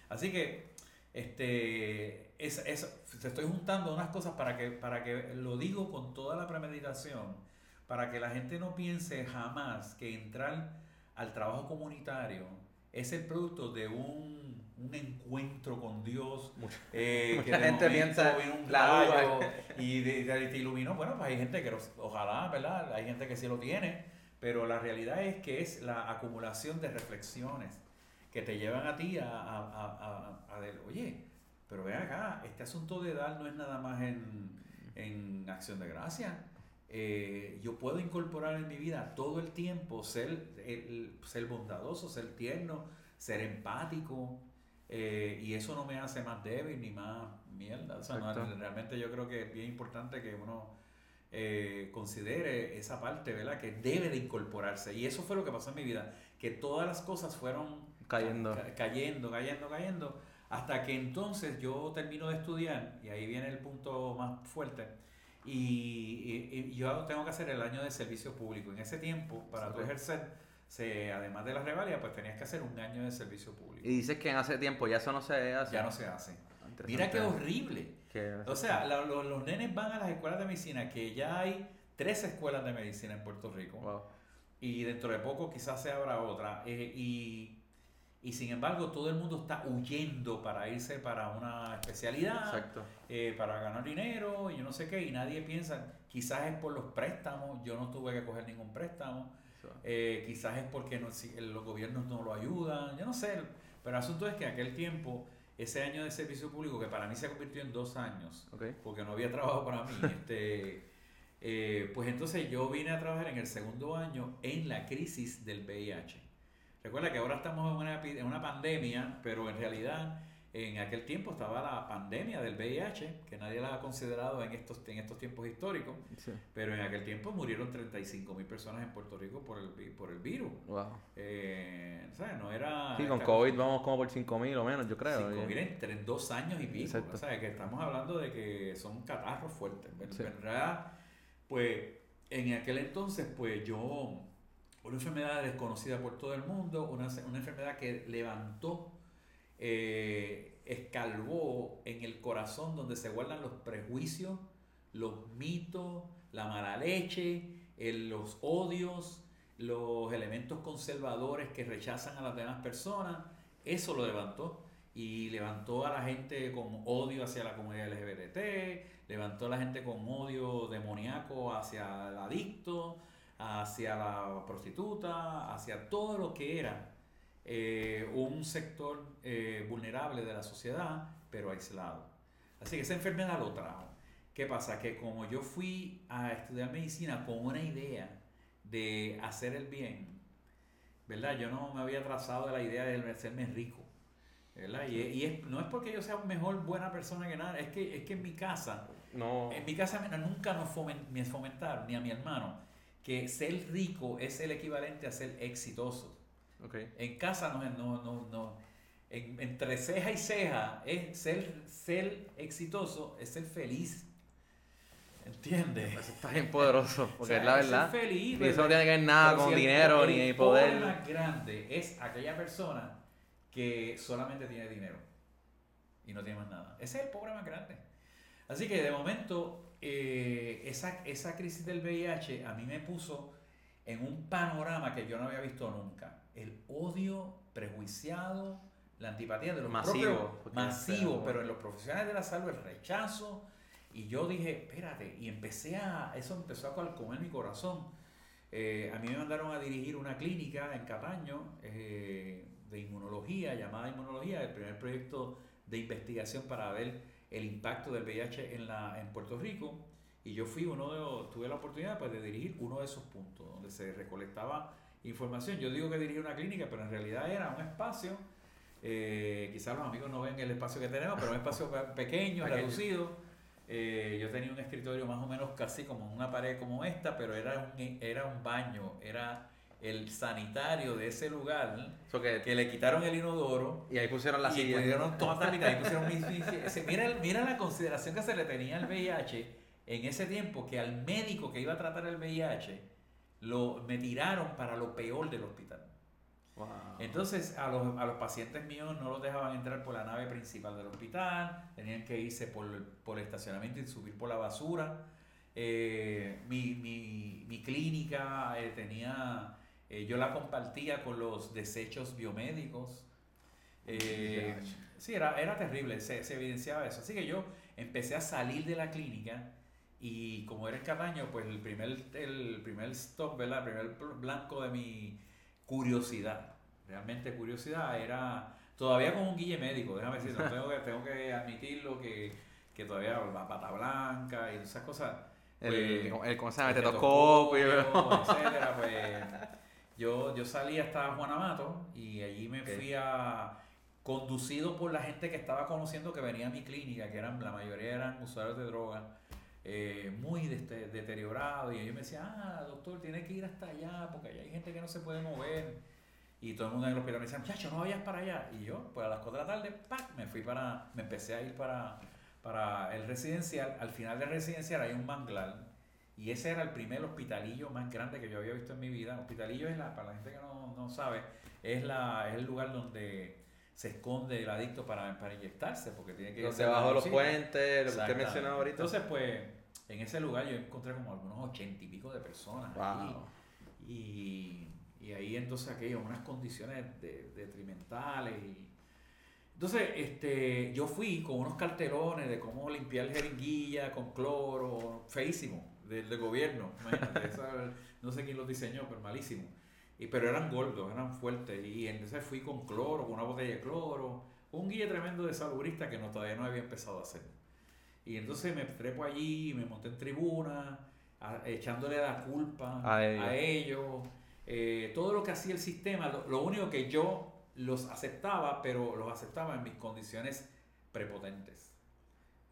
así que este, es, es, te estoy juntando unas cosas para que, para que lo digo con toda la premeditación, para que la gente no piense jamás que entrar al trabajo comunitario es el producto de un, un encuentro con Dios. Eh, que gente piensa un rayo y te iluminó. Bueno, pues hay gente que, ojalá, ¿verdad? Hay gente que sí lo tiene, pero la realidad es que es la acumulación de reflexiones que te llevan a ti a, a, a, oye, pero ven acá, este asunto de dar no es nada más en, en acción de gracia. Eh, yo puedo incorporar en mi vida todo el tiempo ser, ser bondadoso, ser tierno, ser empático, eh, y eso no me hace más débil ni más mierda. O sea, realmente yo creo que es bien importante que uno eh, considere esa parte, ¿verdad? Que debe de incorporarse. Y eso fue lo que pasó en mi vida, que todas las cosas fueron Cayendo. cayendo, cayendo, cayendo. Hasta que entonces yo termino de estudiar, y ahí viene el punto más fuerte, y, yo tengo que hacer el año de servicio público. En ese tiempo, para tu ejercer, se, además de la revalida, pues tenías que hacer un año de servicio público. Y dices que en hace tiempo ya eso no se hace. Ya no se hace. Mira qué horrible. o sea, los nenes van a las escuelas de medicina, que ya hay tres escuelas de medicina en Puerto Rico. Y dentro de poco quizás se abra otra. Eh, y y sin embargo todo el mundo está huyendo para irse para una especialidad, eh, para ganar dinero y yo no sé qué, y nadie piensa, quizás es por los préstamos, yo no tuve que coger ningún préstamo, eh, quizás es porque no, si, los gobiernos no lo ayudan, yo no sé, pero el asunto es que aquel tiempo, ese año de servicio público, que para mí se convirtió en dos años, porque no había trabajo para mí, este, eh, pues entonces yo vine a trabajar en el segundo año en la crisis del VIH. Recuerda que ahora estamos en una, en una pandemia, pero en realidad en aquel tiempo estaba la pandemia del VIH, que nadie la ha considerado en estos, en estos tiempos históricos, pero en aquel tiempo murieron 35 mil personas en Puerto Rico por el, por el virus. Wow. Eh, No era... Sí, con COVID vamos como por 5 mil o menos, yo creo. 5 mil en, dos años y pico. O sea, que estamos hablando de que son catarros fuertes. En realidad, pues en aquel entonces, pues yo una enfermedad desconocida por todo el mundo, una, una enfermedad que levantó, eh, escalvó en el corazón donde se guardan los prejuicios, los mitos, la mala leche, los odios, los elementos conservadores que rechazan a las demás personas. Eso lo levantó y levantó a la gente con odio hacia la comunidad LGBT, levantó a la gente con odio demoníaco hacia el adicto, hacia la prostituta, hacia todo lo que era eh, un sector eh, vulnerable de la sociedad, pero aislado. Así que esa enfermedad lo trajo. ¿Qué pasa? Que como yo fui a estudiar medicina con una idea de hacer el bien, ¿verdad? Yo no me había trazado de la idea de hacerme rico. Y, no es porque yo sea mejor buena persona que nada, es que, es que en mi casa, no. en mi casa nunca nos me fomentaron, ni a mi hermano, que ser rico es el equivalente a ser exitoso. Okay. En casa no, no, no, no entre ceja y ceja, es ser, ser exitoso, es ser feliz. ¿Entiendes? Eso está bien poderoso, porque es la verdad. Feliz, y eso no tiene que ver nada con dinero ni poder. El más grande es aquella persona que solamente tiene dinero y no tiene más nada. Ese es el pobre más grande. Así que de momento, eh, esa, esa crisis del VIH a mí me puso en un panorama que yo no había visto nunca. El odio prejuiciado, la antipatía de los masivo, masivo, pero en los profesionales de la salud el rechazo. Y yo dije, espérate, y empecé a, eso empezó a comer mi corazón. Eh, a mí me mandaron a dirigir una clínica en Cataño eh, de inmunología, llamada Inmunología, el primer proyecto de investigación para ver el impacto del VIH en, la, en Puerto Rico. Y yo fui uno de tuve la oportunidad pues, de dirigir uno de esos puntos donde se recolectaba información. Yo digo que dirigí una clínica, pero en realidad era un espacio eh, quizás los amigos no ven el espacio que tenemos, pero un espacio pequeño, reducido. Eh, yo tenía un escritorio más o menos casi como una pared como esta, pero era un, era un baño, era el sanitario de ese lugar que, le quitaron el inodoro y ahí pusieron la silla. mira, mira la consideración que se le tenía al VIH en ese tiempo, que al médico que iba a tratar el VIH lo, me tiraron para lo peor del hospital. Entonces a los, a los, pacientes míos no los dejaban entrar por la nave principal del hospital, tenían que irse por, por el estacionamiento y subir por la basura. Eh, mi, mi, mi, clínica eh, tenía, eh, yo la compartía con los desechos biomédicos. sí, era, era terrible, se, se, evidenciaba eso. Así que yo empecé a salir de la clínica y como era el Cataño, pues el primer, el primer stop, ¿verdad? El primer blanco de mi curiosidad, realmente curiosidad, era todavía con un guille médico, déjame decir, tengo, que, tengo que admitirlo que, que todavía la pata blanca y esas cosas. el, pues, el, ¿cómo se llama? etcétera, pues yo, yo salí hasta Juanamato y allí me fui a conducido por la gente que estaba conociendo que venía a mi clínica, que eran la mayoría eran usuarios de drogas eh, muy deteriorado. Y yo me decía, ah, doctor, tiene que ir hasta allá porque allá hay gente que no se puede mover. Y todo el mundo en el hospital me decía, muchacho, no vayas para allá. Y yo, pues a las 4 de la tarde, ¡pac! me fui para, me empecé a ir para, para el residencial. Al final del residencial hay un manglar. Y ese era el primer hospitalillo más grande que yo había visto en mi vida. Hospitalillo es la, para la gente que no, no sabe, es, la, es el lugar donde se esconde el adicto para, para inyectarse, porque tiene que ir debajo de los puentes, lo que usted mencionaba ahorita. Entonces, pues, en ese lugar yo encontré como algunos ochenta y pico de personas. y, y, ahí entonces aquello, unas condiciones detrimentales. Y... Entonces, este, yo fui con unos cartelones de cómo limpiar jeringuilla con cloro, feísimo, del, del gobierno. no sé quién los diseñó, pero malísimo. Y, pero eran gordos, eran fuertes. Y entonces fui con cloro, con una botella de cloro. Un guía tremendo de salubrista que no, todavía no había empezado a hacer. Y entonces me trepo allí, me monté en tribuna, echándole la culpa a ellos. Eh, todo lo que hacía el sistema, lo, único que yo los aceptaba, pero los aceptaba en mis condiciones prepotentes.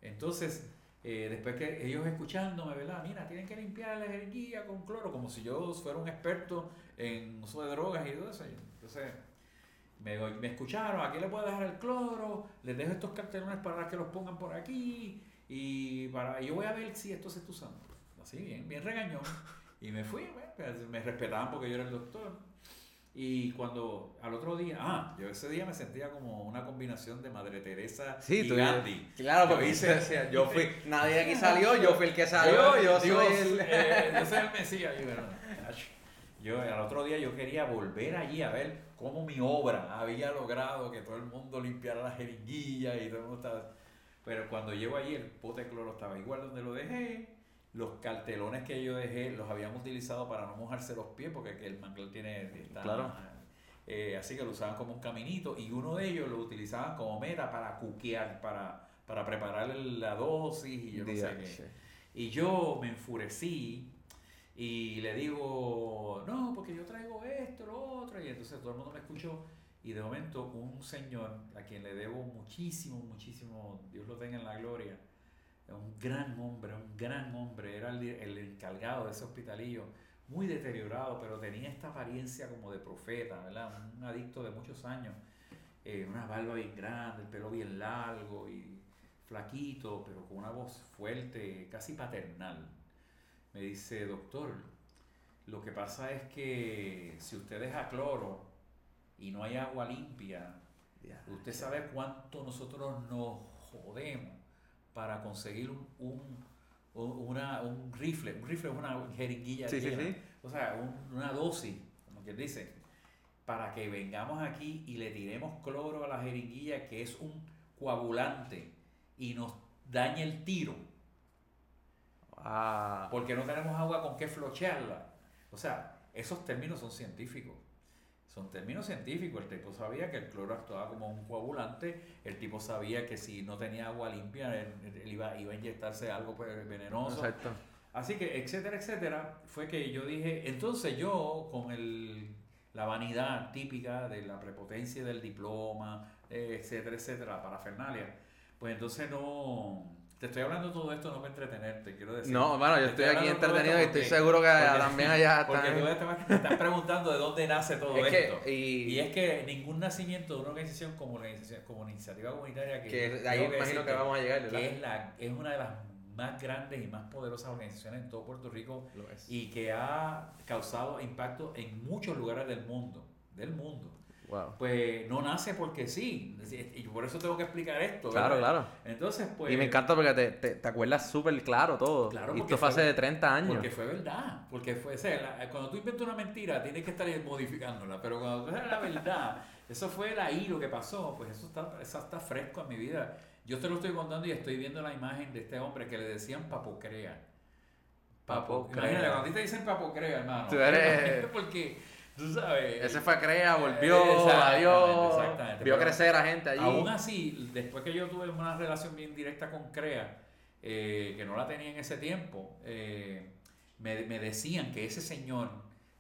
Entonces, eh, después que ellos escuchándome, ¿verdad? Mira, tienen que limpiar la jeringuilla con cloro, como si yo fuera un experto en uso de drogas y todo eso. Entonces, me, me escucharon, aquí le puedo dejar el cloro, les dejo estos cartelones para que los pongan por aquí y para yo voy a ver si esto se está usando. Así bien, bien regañón. Y me fui, pues, me respetaban porque yo era el doctor. Y cuando al otro día, ah, yo ese día me sentía como una combinación de Madre Teresa y Gandhi. Claro, porque yo, yo fui, nadie aquí salió, yo fui el que salió, yo, soy el... Eh, yo soy el Mesías. Yo, al otro día yo quería volver allí a ver cómo mi obra había logrado que todo el mundo limpiara las jeringuillas y todo el mundo estaba... Pero cuando llego allí el pote de cloro estaba igual donde lo dejé los cartelones que yo dejé los habíamos utilizado para no mojarse los pies, porque el manglar tiene. claro. Eh, así que lo usaban como un caminito y uno de ellos lo utilizaban como meta para cuquear, para, para preparar la dosis y yo no sé qué. Y yo me enfurecí y le digo, no, porque yo traigo esto, lo otro, y entonces todo el mundo me escuchó Y de momento un señor a quien le debo muchísimo, muchísimo, Dios lo tenga en la gloria, un gran hombre, un gran hombre, era el, el encargado de ese hospitalillo, muy deteriorado, pero tenía esta apariencia como de profeta, ¿verdad? Un adicto de muchos años, eh, una barba bien grande, el pelo bien largo y flaquito, pero con una voz fuerte, casi paternal. Me dice, doctor, lo que pasa es que si usted deja cloro y no hay agua limpia, usted sabe cuánto nosotros nos jodemos para conseguir un una, un rifle, un rifle es una jeringuilla, o sea, una dosis, como quien dice, para que vengamos aquí y le tiremos cloro a la jeringuilla que es un coagulante y nos dañe el tiro. Ah. Porque no tenemos agua con qué flochearla. O sea, esos términos son científicos. Son términos científicos. El tipo sabía que el cloro actuaba como un coagulante. El tipo sabía que si no tenía agua limpia, él, iba, iba, a inyectarse algo pues, venenoso. Exacto. Así que, etcétera, etcétera, fue que yo dije, entonces yo con el, la vanidad típica de la prepotencia del diploma, etcétera, etcétera, para Fernalia, pues entonces no, te estoy hablando todo esto no para entretenerte, quiero decir. No, bueno, yo estoy, aquí entretenido y estoy seguro que también allá están... Porque tú te estás preguntando de dónde nace todo esto. y... es que ningún nacimiento de una organización como, como iniciativa comunitaria que... que ahí imagino que, vamos a llegar, ¿verdad? Que es, la, es una de las más grandes y más poderosas organizaciones en todo Puerto Rico y que ha causado impacto en muchos lugares del mundo, del mundo. Pues no nace porque sí. Y por eso tengo que explicar esto. Claro, claro. Entonces, pues. Y me encanta porque te, te, acuerdas súper claro todo. Claro, y esto fue hace de 30 años. Porque fue verdad. Porque fue. O cuando tú inventas una mentira, tienes que estar modificándola. Pero cuando tú la verdad, eso fue ahí lo que pasó. Pues eso está, eso está fresco en mi vida. Yo te lo estoy contando y estoy viendo la imagen de este hombre que le decían papocrea. Papo, Imagínate, cuando te dicen papocrea, hermano. Tú eres... porque Tú sabes. Ese fue a Crea, volvió, adiós. Vio crecer a gente allí. Aún así, después que yo tuve una relación bien directa con Crea, eh, que no la tenía en ese tiempo, eh, me, me, decían que ese señor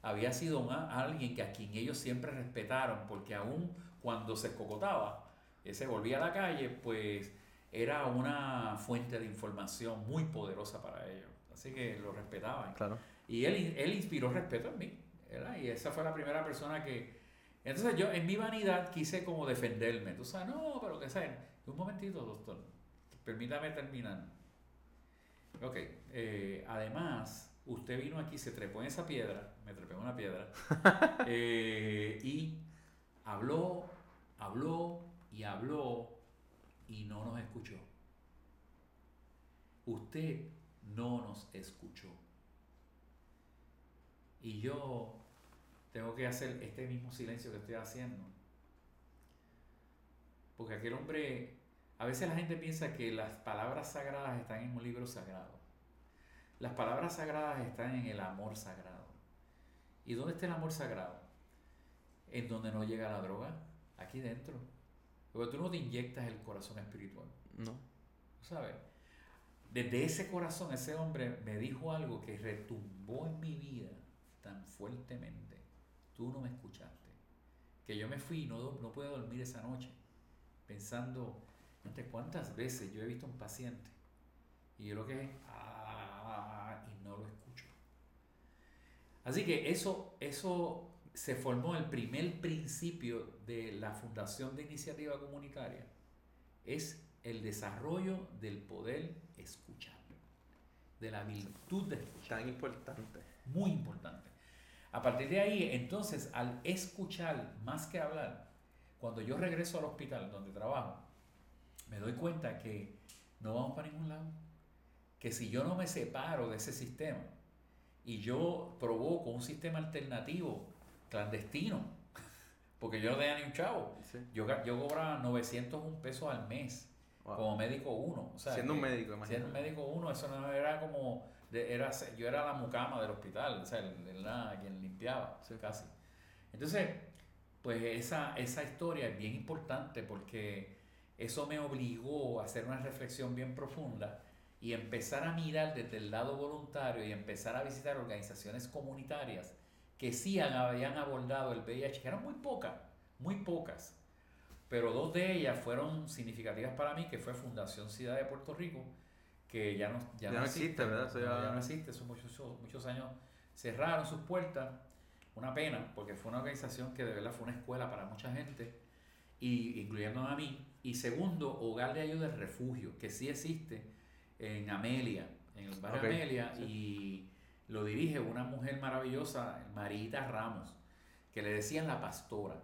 había sido alguien que a quien ellos siempre respetaron, porque aún cuando se cocotaba, se volvía a la calle, pues era una fuente de información muy poderosa para ellos. Así que lo respetaban. Claro. Y él, él inspiró respeto en mí. Y esa fue la primera persona que... Entonces yo en mi vanidad quise como defenderme. Tú sabes, no, pero que sea... Un momentito, doctor. Permítame terminar. Ok. Eh, además, usted vino aquí, se trepó en esa piedra, me trepé en una piedra, eh, y habló, habló y habló y no nos escuchó. Usted no nos escuchó. Y yo tengo que hacer este mismo silencio que estoy haciendo. Porque aquel hombre, a veces la gente piensa que las palabras sagradas están en un libro sagrado. Las palabras sagradas están en el amor sagrado. ¿Y dónde está el amor sagrado? En donde no llega la droga, aquí dentro. Porque tú no te inyectas el corazón espiritual. No. ¿Sabes? Desde ese corazón, ese hombre me dijo algo que retumbó en mi vida tan fuertemente, tú no me escuchaste, que yo me fui y no, no puedo dormir esa noche pensando, cuántas veces yo he visto un paciente y yo lo que es, ah, y no lo escucho. Así que eso, eso se formó el primer principio de la Fundación de Iniciativa Comunitaria, es el desarrollo del poder escuchar, de la virtud de escuchar. Tan importante. Muy importante. A partir de ahí, entonces, al escuchar más que hablar, cuando yo regreso al hospital donde trabajo, me doy cuenta que no vamos para ningún lado. Que si yo no me separo de ese sistema y yo provoco un sistema alternativo clandestino, porque yo no tenía ni un chavo, yo, yo cobraba 901 pesos al mes como médico uno. siendo un médico, imagínate. Siendo un médico uno, eso no era como era, yo era la mucama del hospital, o sea, quien limpiaba, casi. Entonces, pues esa, esa historia es bien importante porque eso me obligó a hacer una reflexión bien profunda y empezar a mirar desde el lado voluntario y empezar a visitar organizaciones comunitarias que sí habían abordado el VIH, que eran muy pocas, muy pocas, pero dos de ellas fueron significativas para mí, que fue Fundación Ciudad de Puerto Rico, que ya no, ya, no existe, ¿verdad? ya... no existe, son muchos, muchos años. Cerraron sus puertas, una pena, porque fue una organización que de verdad fue una escuela para mucha gente, y, incluyendo a mí, y segundo, Hogar de Ayuda y Refugio, que sí existe en Amelia, en el barrio Amelia, y lo dirige una mujer maravillosa, Marita Ramos, que le decían la pastora.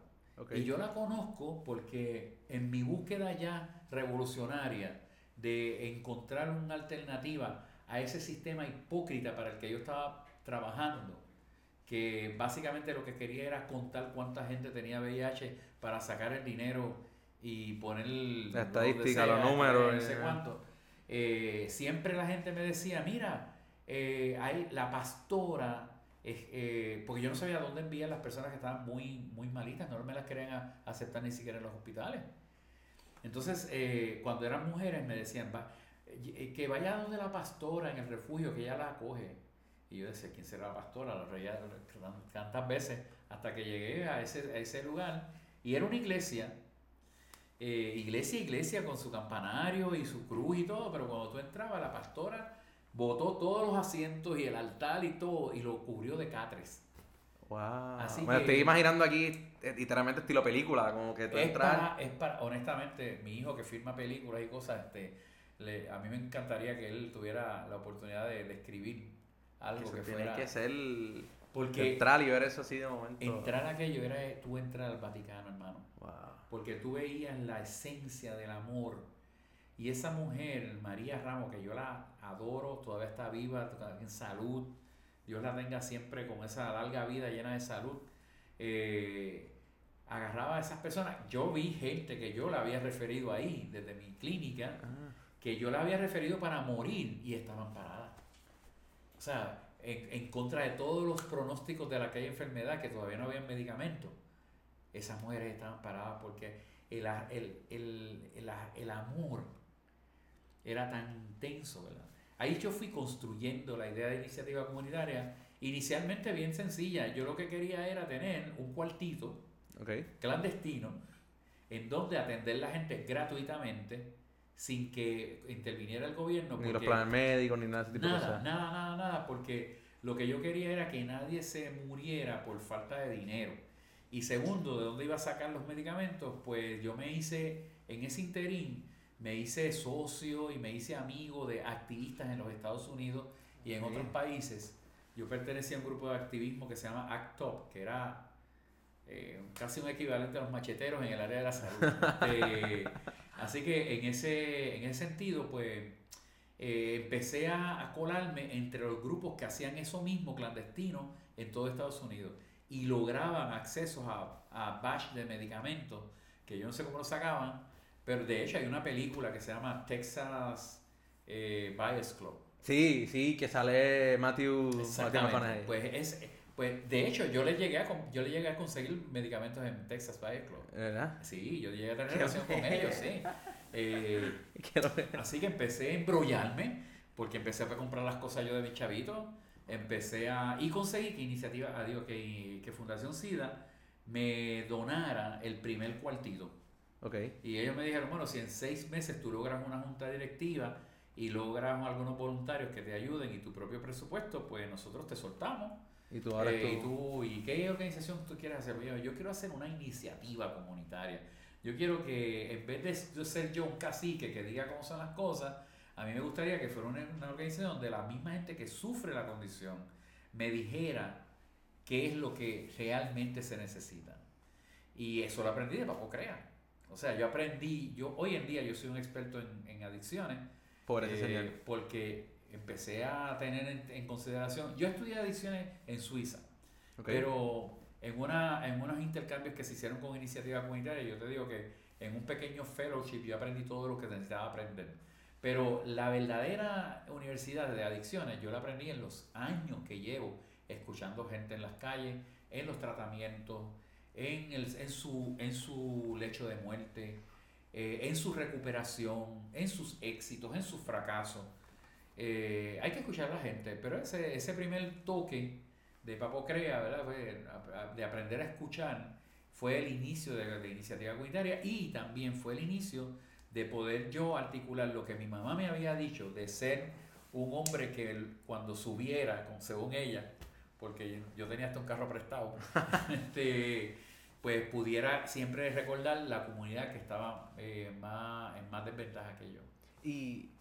Y yo la conozco porque en mi búsqueda ya revolucionaria de encontrar una alternativa a ese sistema hipócrita para el que yo estaba trabajando, que básicamente lo que quería era contar cuánta gente tenía VIH para sacar el dinero y poner la estadística, los números. No sé eh. cuánto. Eh, siempre la gente me decía, mira, eh, hay la pastora eh, porque yo no sabía dónde enviar las personas que estaban muy, muy malitas, no me las querían aceptar ni siquiera en los hospitales. Entonces, eh, cuando eran mujeres me decían, eh, que vaya donde la pastora en el refugio, que ella la acoge. Y yo decía, ¿quién será la pastora? La reía tantas veces hasta que llegué a ese, a ese lugar. Y era una iglesia, iglesia, iglesia con su campanario y su cruz y todo, pero cuando tú entrabas, la pastora botó todos los asientos y el altar y todo y lo cubrió de catres. Wow. Me estoy imaginando aquí eh, literalmente estilo película, como que tú es Para, es para, honestamente, mi hijo que firma películas y cosas, este, le, a mí me encantaría que él tuviera la oportunidad de, escribir algo que, que tiene que ser porque entrar y ver eso así de momento. Entrar aquello era tú entrar al Vaticano, hermano. Wow. Porque tú veías la esencia del amor y esa mujer, María Ramos, que yo la adoro, todavía está viva, en salud, Dios la tenga siempre con esa larga vida llena de salud, eh, agarraba a esas personas. Yo vi gente que yo la había referido ahí, desde mi clínica, ah. que yo la había referido para morir y estaban paradas. O sea, en, contra de todos los pronósticos de aquella enfermedad, que todavía no había medicamento, esas mujeres estaban paradas porque el, el, el amor era tan intenso, ¿verdad? Ahí yo fui construyendo la idea de iniciativa comunitaria, inicialmente bien sencilla. Yo lo que quería era tener un cuartito clandestino en donde atender la gente gratuitamente sin que interviniera el gobierno. Ni los planes médicos, ni nada de ese tipo nada, de Nada, nada, nada, porque lo que yo quería era que nadie se muriera por falta de dinero. Y segundo, ¿de dónde iba a sacar los medicamentos? Pues yo me hice en ese interín me hice socio y me hice amigo de activistas en los Estados Unidos y en otros países. Yo pertenecía a un grupo de activismo que se llama ACT UP, que era eh, casi un equivalente a los macheteros en el área de la salud. Eh, así que en ese, en ese sentido, pues eh, empecé a, colarme entre los grupos que hacían eso mismo clandestino en todo Estados Unidos y lograban accesos a, a batch de medicamentos que yo no sé cómo lo sacaban pero de hecho hay una película que se llama Texas eh, Bias Club. Sí, sí, que sale Matthew, Matthew Pues es, pues de hecho yo le llegué a yo le llegué a conseguir medicamentos en Texas Bias Club. ¿Verdad? Sí, yo llegué a tener relación con ellos, sí. Eh, así que empecé a embrollarme porque empecé a comprar las cosas yo de mi chavito, empecé a y conseguí que iniciativa, digo que, que Fundación SIDA me donara el primer cuartito y ellos me dijeron, bueno, si en seis meses tú logras una junta directiva y logras algunos voluntarios que te ayuden y tu propio presupuesto, pues nosotros te soltamos. Y tú ahora eh, tú... ¿Y qué organización tú quieres hacer? Yo, yo quiero hacer una iniciativa comunitaria. Yo quiero que en vez de ser yo un cacique que diga cómo son las cosas, a mí me gustaría que fuera una, una organización donde la misma gente que sufre la condición me dijera qué es lo que realmente se necesita. Y eso lo aprendí de Papo Crea. O sea, yo aprendí, yo hoy en día yo soy un experto en, adicciones. Por eh, Porque empecé a tener en, consideración, yo estudié adicciones en Suiza, pero en, una, en unos intercambios que se hicieron con iniciativa comunitaria, yo te digo que en un pequeño fellowship yo aprendí todo lo que necesitaba aprender. Pero la verdadera universidad de adicciones yo la aprendí en los años que llevo escuchando gente en las calles, en los tratamientos, en, el, en, su, en su lecho de muerte, eh, en su recuperación, en sus éxitos, en sus fracasos. Eh, hay que escuchar a la gente, pero ese, ese primer toque de Papo Crea, ¿verdad? de aprender a escuchar, fue el inicio de la iniciativa comunitaria y también fue el inicio de poder yo articular lo que mi mamá me había dicho de ser un hombre que cuando subiera, según ella, porque yo tenía hasta un carro prestado, este, pues pudiera siempre recordar la comunidad que estaba eh, más, en más desventaja que yo. Y,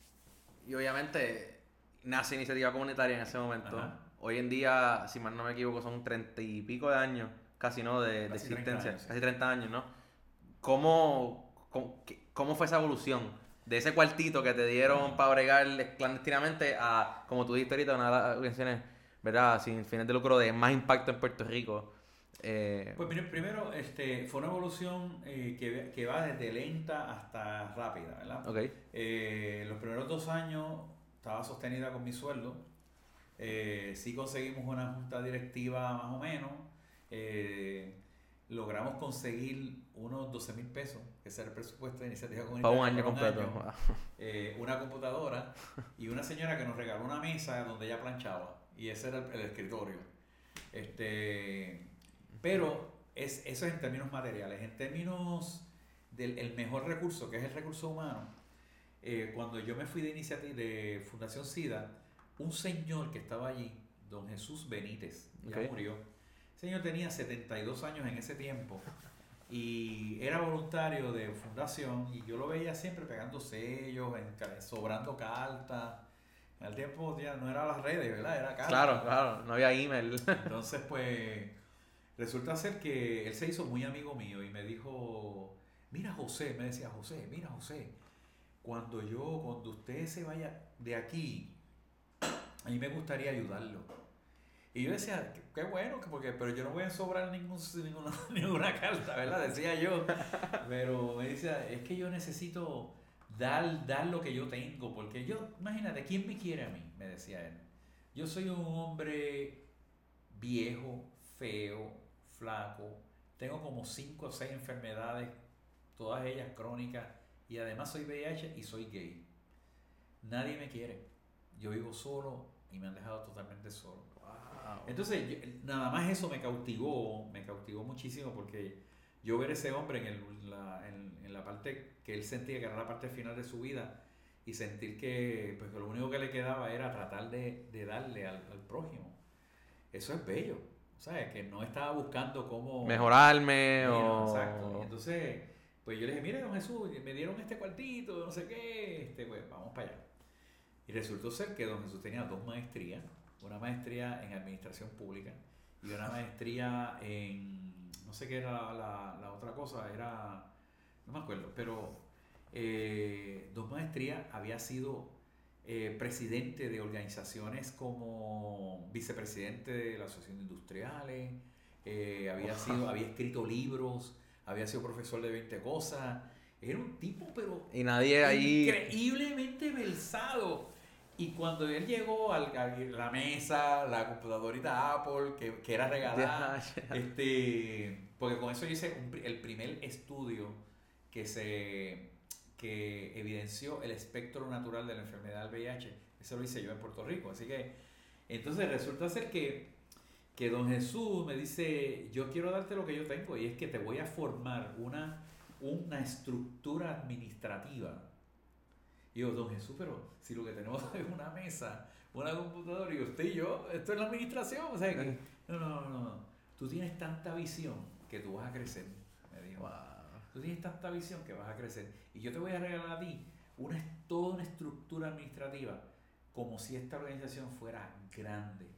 y obviamente nace iniciativa comunitaria en ese momento. Hoy en día, si mal no me equivoco, son treinta y pico de años, casi no, de, existencia, casi 30 años, ¿no? ¿Cómo, cómo, fue esa evolución? De ese cuartito que te dieron para bregar clandestinamente a, como tú dijiste ahorita, una de las organizaciones, ¿verdad? Sin fines de lucro de más impacto en Puerto Rico. Eh, pues primero, este, fue una evolución eh, que, que, va desde lenta hasta rápida, ¿verdad? Okay. Eh, los primeros dos años estaba sostenida con mi sueldo. Eh, sí conseguimos una junta directiva más o menos. Eh, logramos conseguir unos 12 mil pesos, que es el presupuesto de iniciativa comunitaria. Para un año completo. Eh, una computadora y una señora que nos regaló una mesa donde ella planchaba. Y ese era el, escritorio. Este, pero es, eso es en términos materiales. En términos del el mejor recurso, que es el recurso humano, eh, cuando yo me fui de iniciativa de Fundación SIDA, un señor que estaba allí, don Jesús Benítez, ya murió. El señor tenía 72 años en ese tiempo y era voluntario de fundación y yo lo veía siempre pegando sellos, sobrando cartas. En el tiempo ya no era las redes, ¿verdad? Era cartas. Claro, claro, no había email. Entonces, pues, resulta ser que él se hizo muy amigo mío y me dijo, mira José, me decía José, mira José, cuando yo, cuando usted se vaya de aquí, a mí me gustaría ayudarlo. Y yo decía, qué bueno, porque, pero yo no voy a sobrar ningún, ninguna, ninguna carta, ¿verdad? Decía yo. Pero me decía, es que yo necesito dar, dar lo que yo tengo, porque yo, imagínate, ¿quién me quiere a mí? Me decía él. Yo soy un hombre viejo, feo, flaco, tengo como cinco o seis enfermedades, todas ellas crónicas y además soy VIH y soy gay. Nadie me quiere. Yo vivo solo y me han dejado totalmente solo. Entonces, nada más eso me cautivó, me cautivó muchísimo porque yo ver ese hombre en, el, la, en, la parte que él sentía que era la parte final de su vida y sentir que, pues, lo único que le quedaba era tratar de, de darle al, al, prójimo. Eso es bello. ¿Sabes? Que no estaba buscando cómo... Mejorarme o... Exacto. Y entonces pues yo le dije, mire, don Jesús, me dieron este cuartito, no sé qué, este, pues vamos para allá. Y resultó ser que don Jesús tenía dos maestrías, una maestría en administración pública y una maestría en, no sé qué era la, la, otra cosa, era, no me acuerdo, pero eh, dos maestrías, había sido eh, presidente de organizaciones como vicepresidente de la Asociación de Industriales, eh, había, sido, había escrito libros, había sido profesor de 20 cosas. Era un tipo, pero. Y nadie ahí. Increíblemente versado. Y cuando él llegó a la mesa, la computadorita Apple, que, que era regalada, este, porque con eso hice el primer estudio que se que evidenció el espectro natural de la enfermedad del VIH. Eso lo hice yo en Puerto Rico. Así que, entonces resulta ser que que don Jesús me dice, yo quiero darte lo que yo tengo y es que te voy a formar una, una estructura administrativa. Y yo, don Jesús, pero si lo que tenemos es una mesa, una computadora y usted y yo, esto es la administración. O sea, que, no, no, no, no, tú tienes tanta visión que tú vas a crecer, me dijo. Tú tienes tanta visión que vas a crecer. Y yo te voy a regalar a ti una, toda una estructura administrativa como si esta organización fuera grande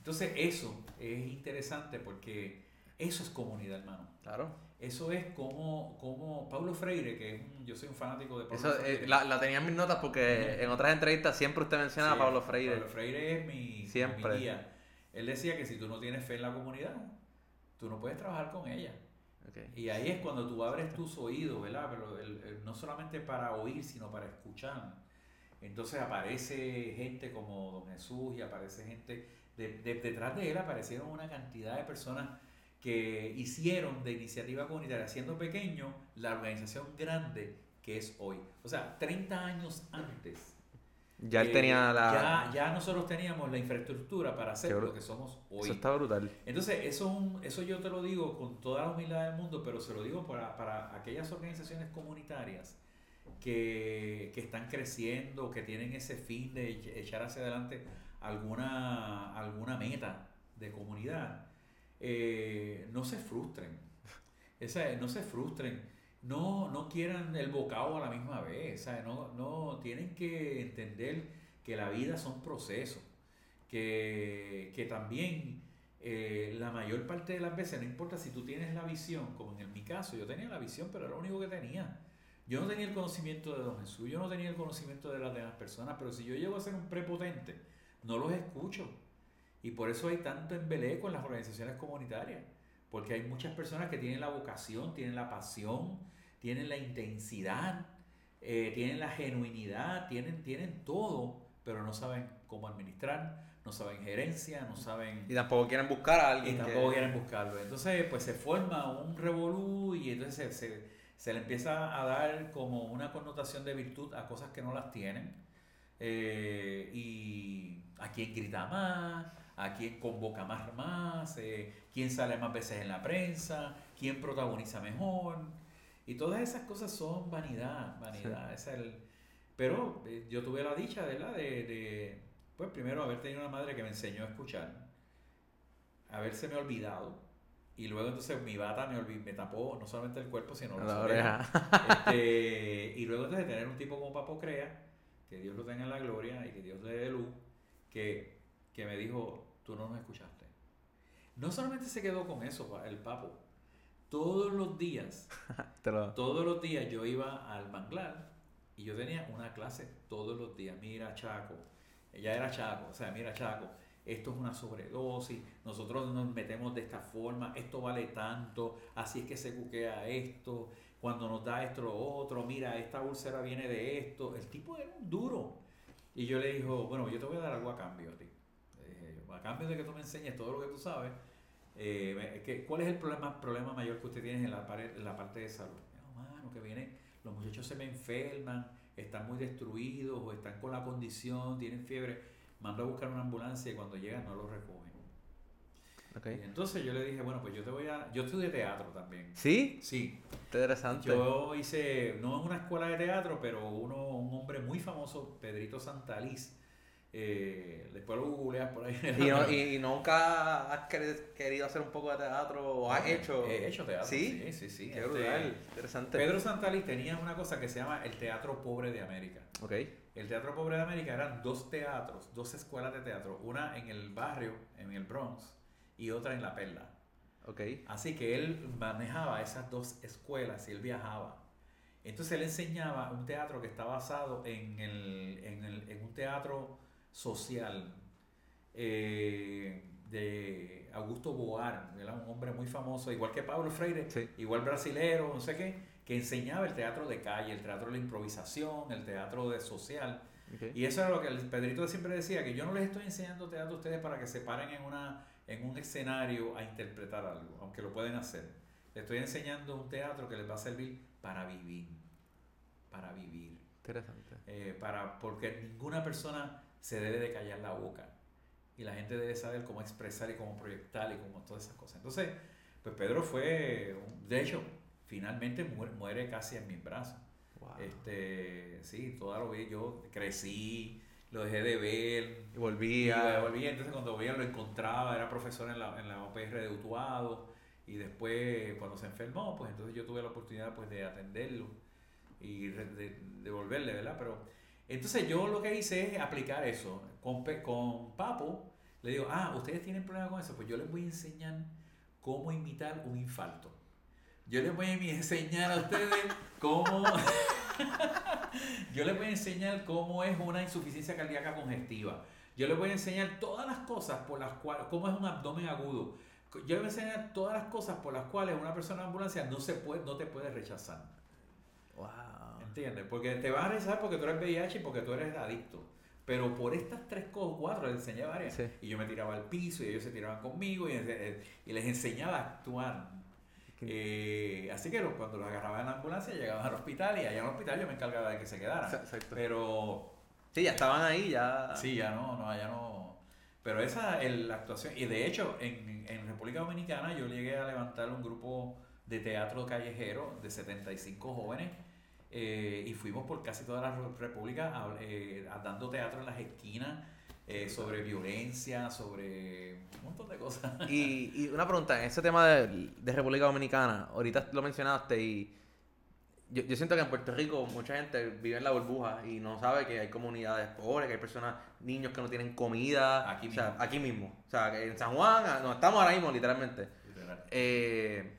entonces eso es interesante porque eso es comunidad, hermano. Claro. Eso es como, como Pablo Freire, que yo soy un fanático de Pablo Freire. Eh, la, la, tenía en mis notas porque en otras entrevistas siempre usted menciona a Pablo Freire. Pablo Freire es mi, siempre. guía. Él decía que si tú no tienes fe en la comunidad, tú no puedes trabajar con ella. Y ahí es cuando tú abres tus oídos, ¿verdad? Pero no solamente para oír, sino para escuchar. Entonces aparece gente como Don Jesús y aparece gente detrás de él aparecieron una cantidad de personas que hicieron de iniciativa comunitaria, siendo pequeño, la organización grande que es hoy. O sea, 30 años antes Ya él tenía la... Ya, ya, nosotros teníamos la infraestructura para hacer lo que somos hoy. Eso está brutal. Entonces, eso, un, eso yo te lo digo con toda la humildad del mundo, pero se lo digo para, para aquellas organizaciones comunitarias que, que, están creciendo, que tienen ese fin de echar hacia adelante alguna, alguna meta de comunidad, eh, no se frustren. Esa, no se frustren. No, no quieran el bocado a la misma vez. No, no tienen que entender que la vida son procesos. Que, que también eh, la mayor parte de las veces, no importa si tú tienes la visión, como en mi caso, yo tenía la visión, pero era lo único que tenía. Yo no tenía el conocimiento de Don Jesús, yo no tenía el conocimiento de las demás personas, pero si yo llego a ser un prepotente, no los escucho. Y por eso hay tanto embeleco en las organizaciones comunitarias, porque hay muchas personas que tienen la vocación, tienen la pasión, tienen la intensidad, eh, tienen la genuinidad, tienen, tienen todo, pero no saben cómo administrar, no saben gerencia, no saben... Y tampoco quieren buscar a alguien. Y tampoco quieren buscarlo. Entonces, pues se forma un revolú y entonces se se le empieza a dar como una connotación de virtud a cosas que no las tienen. Eh, y a quién grita más, a quién convoca más, más eh, quién sale más veces en la prensa, quién protagoniza mejor. Y todas esas cosas son vanidad, vanidad. Es el, pero eh, yo tuve la dicha De, de, pues primero haber tenido una madre que me enseñó a escuchar, haberse me olvidado y luego entonces mi bata me, me tapó no solamente el cuerpo, sino la oreja. Este, y luego entonces tener un tipo como Papo Crea, que Dios lo tenga en la gloria y que Dios le dé luz, que, que me dijo, tú no nos escuchaste. No solamente se quedó con eso, el Papo. Todos los días, todos los días yo iba al manglar y yo tenía una clase todos los días. Mira, Chaco. Ella era Chaco, o sea, mira, Chaco esto es una sobredosis, nosotros nos metemos de esta forma, esto vale tanto, así es que se cuquea esto, cuando nos da esto lo otro, mira, esta úlcera viene de esto. El tipo era un duro. Y yo le dijo, bueno, yo te voy a dar algo a cambio a ti. Eh, a cambio de que tú me enseñes todo lo que tú sabes, eh, ¿cuál es el problema, problema mayor que usted tiene en la, en la parte de salud? No, mano, que viene, los muchachos se me enferman, están muy destruidos o están con la condición, tienen fiebre mando a buscar una ambulancia y cuando llegan no lo recogen. Okay. entonces yo le dije, bueno, pues yo te voy a... Yo estudié teatro también. ¿Sí? Sí. Interesante. Yo hice, no en una escuela de teatro, pero uno, un hombre muy famoso, Pedrito Santaliz, eh, después lo googleas por ahí. ¿Y, nunca has querido hacer un poco de teatro o has hecho? He hecho teatro. Sí, sí, sí. sí. Qué este, Interesante. Pedro Santaliz tenía una cosa que se llama el Teatro Pobre de América. Ok. El Teatro Pobre de América eran dos teatros, dos escuelas de teatro, una en el barrio, en el Bronx, y otra en La Perla. Okay. Así que él manejaba esas dos escuelas y él viajaba. Entonces él enseñaba un teatro que está basado en, el, en, el, en un teatro social eh, de Augusto Boar, un hombre muy famoso, igual que Pablo Freire, igual brasilero, no sé qué, que enseñaba el teatro de calle, el teatro de la improvisación, el teatro de social. Y eso era lo que el Pedrito siempre decía, que yo no les estoy enseñando teatro a ustedes para que se paren en, una, en un escenario a interpretar algo, aunque lo pueden hacer. Les estoy enseñando un teatro que les va a servir para vivir, para vivir. Interesante. Eh, para, porque ninguna persona se debe de callar la boca. Y la gente debe saber cómo expresar y cómo proyectar y cómo todas esas cosas. Entonces, pues Pedro fue, de hecho, finalmente muere, casi en mis brazos. Este, sí, todo lo vi, yo crecí, lo dejé de ver. Y volvía. Y volvía, entonces cuando veía lo encontraba, era profesor en la, en la OPR de Utuado, y después cuando se enfermó, pues entonces yo tuve la oportunidad pues de atenderlo y de, devolverle, ¿verdad? Pero entonces yo lo que hice es aplicar eso. Con, con Papo, le digo, ah, ustedes tienen problemas con eso, pues yo les voy a enseñar cómo imitar un infarto. Yo les voy a enseñar a ustedes cómo. yo les voy a enseñar cómo es una insuficiencia cardíaca congestiva. Yo les voy a enseñar todas las cosas por las cuales. cómo es un abdomen agudo. Yo les voy a enseñar todas las cosas por las cuales una persona en ambulancia no, se puede, no te puede rechazar. Wow. ¿Entiendes? Porque te van a rechazar porque tú eres VIH y porque tú eres adicto. Pero por estas tres cosas, cuatro, les enseñé varias. Y yo me tiraba al piso y ellos se tiraban conmigo y, y les enseñaba a actuar eh, así que cuando los agarraban en la ambulancia llegaban al hospital y allá en el hospital yo me encargaba de que se quedaran. Pero Sí, ya estaban ahí, ya. Sí, ya no, no, ya no. Pero esa es la actuación. Y de hecho, en, en República Dominicana yo llegué a levantar un grupo de teatro callejero de 75 jóvenes eh, y fuimos por casi toda la República eh, dando teatro en las esquinas eh, sobre violencia, sobre un montón de cosas. Y, y una pregunta, en ese tema de, de, República Dominicana, ahorita lo mencionaste y yo, yo, siento que en Puerto Rico mucha gente vive en la burbuja y no sabe que hay comunidades pobres, que hay personas, niños que no tienen comida. Aquí mismo. O sea, aquí mismo. O sea, en San Juan, ah, no, estamos ahora mismo literalmente. Literal. Eh,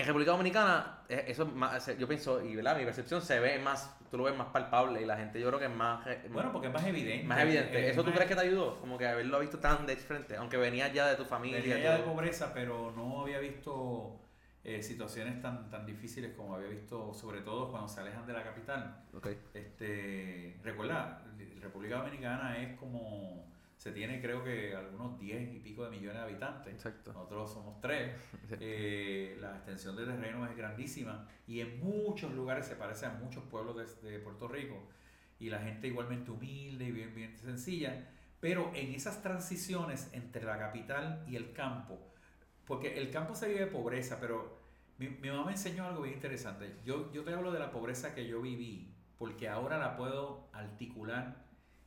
en República Dominicana, eh, eso más, yo pienso, y ¿verdad? mi percepción se ve más, tú lo ves más palpable y la gente yo creo que es más... Bueno, porque es más evidente. Más evidente. ¿Eso tú crees que te ayudó? Como que haberlo visto tan de frente, aunque venías ya de tu familia. Venía ya de pobreza, pero no había visto eh, situaciones tan, tan difíciles como había visto, sobre todo cuando se alejan de la capital. Okay. Este, recuerda, República Dominicana es como se tiene creo que algunos 10 y pico de millones de habitantes. Exacto. Nosotros somos 3. Eh, la extensión de terreno es grandísima y en muchos lugares se parece a muchos pueblos de, de Puerto Rico. Y la gente igualmente humilde y bien, bien sencilla. Pero en esas transiciones entre la capital y el campo, porque el campo se vive de pobreza, pero mi, mi mamá me enseñó algo bien interesante. Yo, yo te hablo de la pobreza que yo viví, porque ahora la puedo articular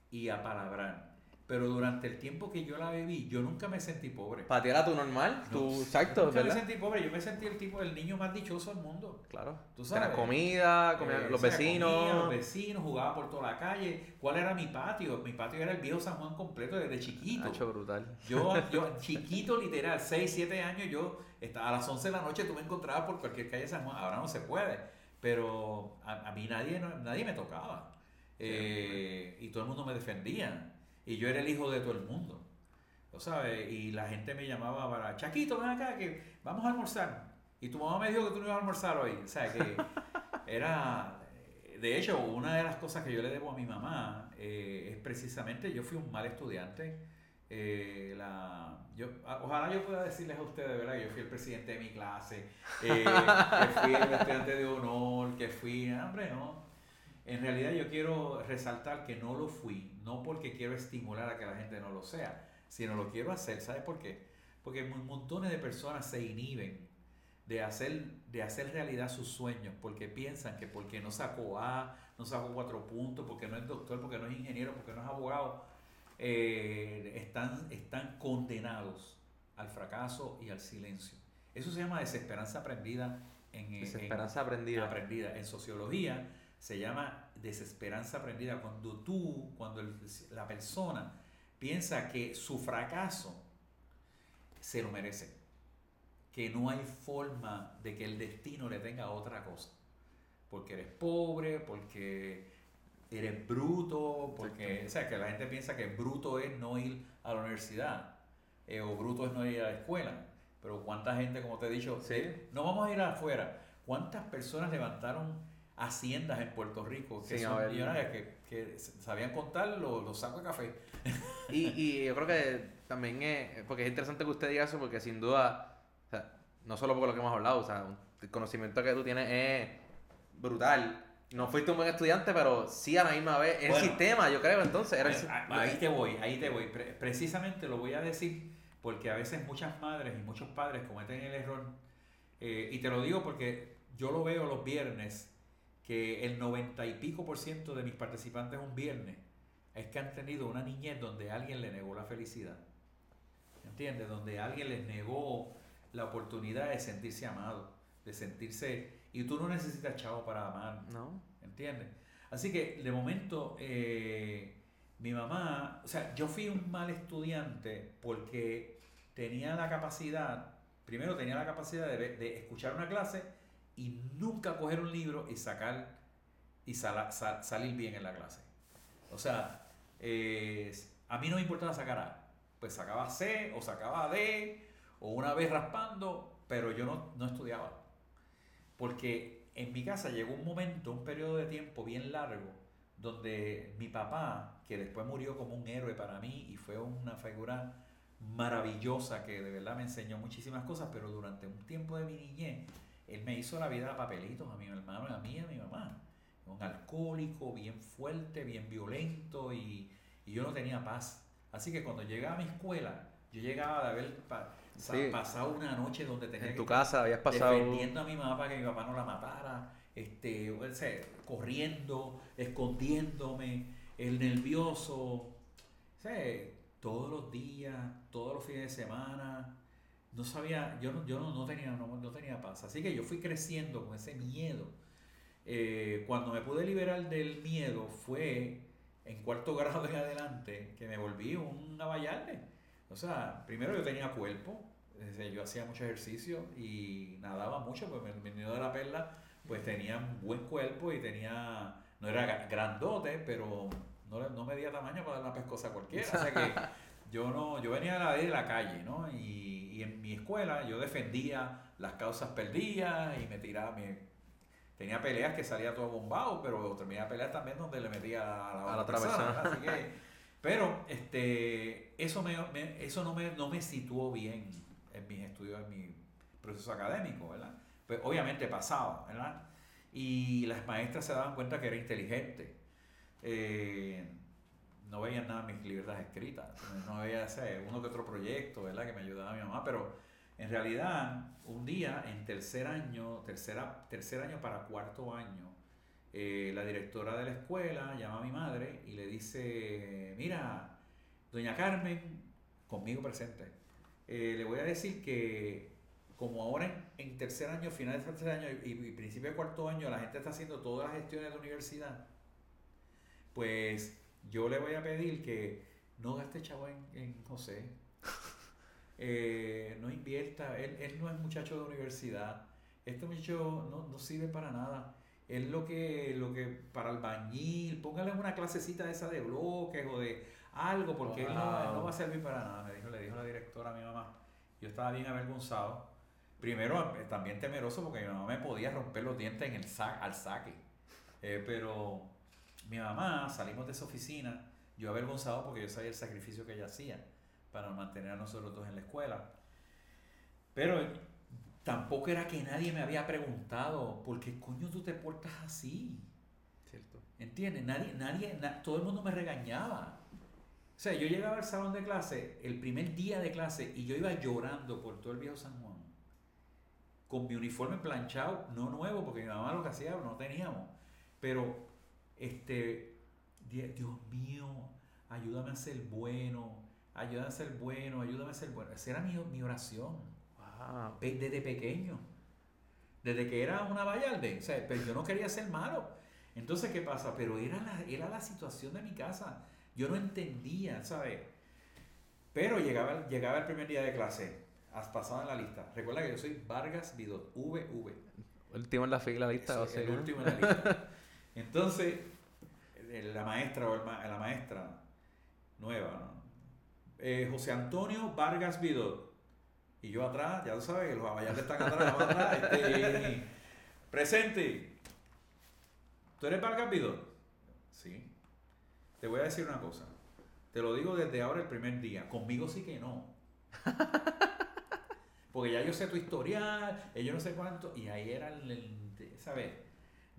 y apalabrar pero durante el tiempo que yo la viví, yo nunca me sentí pobre. ¿Para ti era tu normal? No, tu exacto, nunca ¿verdad? me sentí pobre, yo me sentí el tipo, el niño más dichoso del mundo. Claro. Tú sabes. Era comida, comida Eh, los vecinos. comía, los vecinos, jugaba por toda la calle. ¿Cuál era mi patio? Mi patio era el viejo San Juan completo desde chiquito. Hacho brutal. Yo, yo, chiquito, literal, 6, 7 años, yo estaba a las 11 de la noche, tú me encontrabas por cualquier calle de San Juan. Ahora no se puede, pero a, a mí nadie, nadie me tocaba. Eh, y todo el mundo me defendía. Y yo era el hijo de todo el mundo. ¿Lo sabes? Y la gente me llamaba para, Chaquito, ven acá, que vamos a almorzar. Y tu mamá me dijo que tú no ibas a almorzar hoy. O sea, que era... De hecho, una de las cosas que yo le debo a mi mamá eh, es precisamente, yo fui un mal estudiante. Eh, la, yo, a- ojalá yo pueda decirles a ustedes, ¿verdad? Que yo fui el presidente de mi clase, eh, que fui el estudiante de honor, que fui... Hombre, no. En realidad yo quiero resaltar que no lo fui, no porque quiero estimular a que la gente no lo sea, sino lo quiero hacer. ¿Sabes por qué? Porque mon- montones de personas se inhiben de hacer, de hacer realidad sus sueños porque piensan que porque no sacó A, no sacó cuatro puntos, porque no es doctor, porque no es ingeniero, porque no es abogado, eh, están, están condenados al fracaso y al silencio. Eso se llama desesperanza aprendida en, en- Desesperanza aprendida. aprendida. En sociología se llama desesperanza aprendida. Cuando tú, cuando el- la persona piensa que su fracaso se lo merece, que no hay forma de que el destino le tenga otra cosa, porque eres pobre, porque eres bruto, porque, o sea, que la gente piensa que bruto es no ir a la universidad, eh, o bruto es no ir a la escuela, pero cuánta gente, como te he dicho, Sí. eh, no vamos a ir afuera, cuántas personas levantaron haciendas en Puerto Rico que Sin son millonarias, que, que sabían contar los, los sacos de café. Y, y yo creo que también es, porque es interesante que usted diga eso, porque sin duda, o sea, no solo por lo que hemos hablado, o sea, el conocimiento que tú tienes es brutal. No fuiste un buen estudiante, pero sí a la misma vez es el Bueno. sistema, yo creo, entonces. Era el ahí te voy, ahí te voy. Pre- precisamente lo voy a decir porque a veces muchas madres y muchos padres cometen el error. eh, y te lo digo porque yo lo veo los viernes, que el 90 y pico por ciento de mis participantes un viernes es que han tenido una niñez donde alguien le negó la felicidad. ¿Entiendes? Donde alguien les negó la oportunidad de sentirse amado, de sentirse... Y tú no necesitas chavo para amar. No. ¿Entiendes? Así que de momento eh, mi mamá, o sea, yo fui un mal estudiante porque tenía la capacidad, primero tenía la capacidad de, escuchar una clase y nunca coger un libro y sacar y sala- sa- salir bien en la clase. O sea, eh, a mí no me importaba sacar A, pues sacaba C o sacaba D o una vez raspando, pero yo no, no estudiaba. Porque en mi casa llegó un momento, un periodo de tiempo bien largo, donde mi papá, que después murió como un héroe para mí y fue una figura maravillosa que de verdad me enseñó muchísimas cosas, pero durante un tiempo de mi niñez, él me hizo la vida a papelitos a mi hermano, a mí y a mi mamá. Un alcohólico, bien fuerte, bien violento y, y yo no tenía paz. Así que cuando llegaba a mi escuela, yo llegaba de haber pasado una noche donde tenía en tu casa habías pasado defendiendo a mi mamá para que mi papá no la matara, este, corriendo, escondiéndome, el nervioso, todos los días, todos los fines de semana, no sabía, yo no, yo no, tenía, no, no, tenía paz. Así que yo fui creciendo con ese miedo. Eh, cuando me pude liberar del miedo fue en cuarto grado en adelante que me volví un abayarde. O sea, primero yo tenía cuerpo, yo hacía mucho ejercicio y nadaba mucho, pues mi niño de la perla pues tenía un buen cuerpo y tenía, no era grandote, pero no, no medía tamaño para dar una pescosa cualquiera. O sea que yo no, yo venía de la, de la calle, ¿no? Y, y, en mi escuela yo defendía las causas perdidas y me tiraba, tenía peleas que salía todo bombado, pero terminaba peleas también donde le metía a la, otra persona. Así que, pero este, eso, me, eso no, me, no me situó bien en mis estudios, en mi proceso académico, ¿verdad? Pues obviamente pasaba, ¿verdad? Y las maestras se daban cuenta que era inteligente. Eh, no veían nada mis libretas escritas, no veía ese, uno que otro proyecto, ¿verdad? Que me ayudaba mi mamá, pero en realidad, un día en tercer año, tercera, tercer año para cuarto año, eh, la directora de la escuela llama a mi madre y le dice, mira, doña Carmen, conmigo presente, eh, le voy a decir que como ahora en, tercer año, final de tercer año y, principio de cuarto año, la gente está haciendo todas las gestiones de la universidad, pues yo le voy a pedir que no gaste chavo en, José, eh, no invierta, él, él, no es muchacho de universidad, este muchacho no, no sirve para nada. Es lo que, lo que para el bañil, póngale una clasecita de esa de bloques o de algo, porque él, no, va a servir para nada, me dijo, le dijo la directora a mi mamá. Yo estaba bien avergonzado. Primero, también temeroso porque mi mamá me podía romper los dientes en el al saque. Eh, pero mi mamá, salimos de esa oficina, yo avergonzado porque yo sabía el sacrificio que ella hacía para mantener a nosotros dos en la escuela. Pero tampoco era que nadie me había preguntado, ¿por qué coño tú te portas así? ¿Cierto? ¿Entiendes? Nadie, nadie, todo el mundo me regañaba. O sea, yo llegaba al salón de clase, el primer día de clase, y yo iba llorando por todo el viejo San Juan. Con mi uniforme planchado, no nuevo, porque mi mamá lo que hacía no teníamos. Pero, este, Dios mío, ayúdame a ser bueno, ayúdame a ser bueno, ayúdame a ser bueno. Esa era mi, mi oración. Desde pequeño. Desde que era una vallarde. O sea, pero yo no quería ser malo. Entonces, ¿qué pasa? Pero era la, era la situación de mi casa. Yo no entendía, ¿sabes? Pero llegaba, llegaba el primer día de clase. Has pasado en la lista. Recuerda que yo soy Vargas Vidot, VV. Último en la fila lista. el último en la lista. Entonces, la maestra o la maestra nueva, ¿no? Eh, José Antonio Vargas Vidot. Y yo atrás, ya tú sabes que los abayales están atrás, atrás. Este, presente. ¿Tú eres Vargas Sí. Te voy a decir una cosa. Te lo digo desde ahora el primer día. Conmigo sí que no. Porque ya yo sé tu historial, yo no sé cuánto. Y ahí era el, ¿sabes?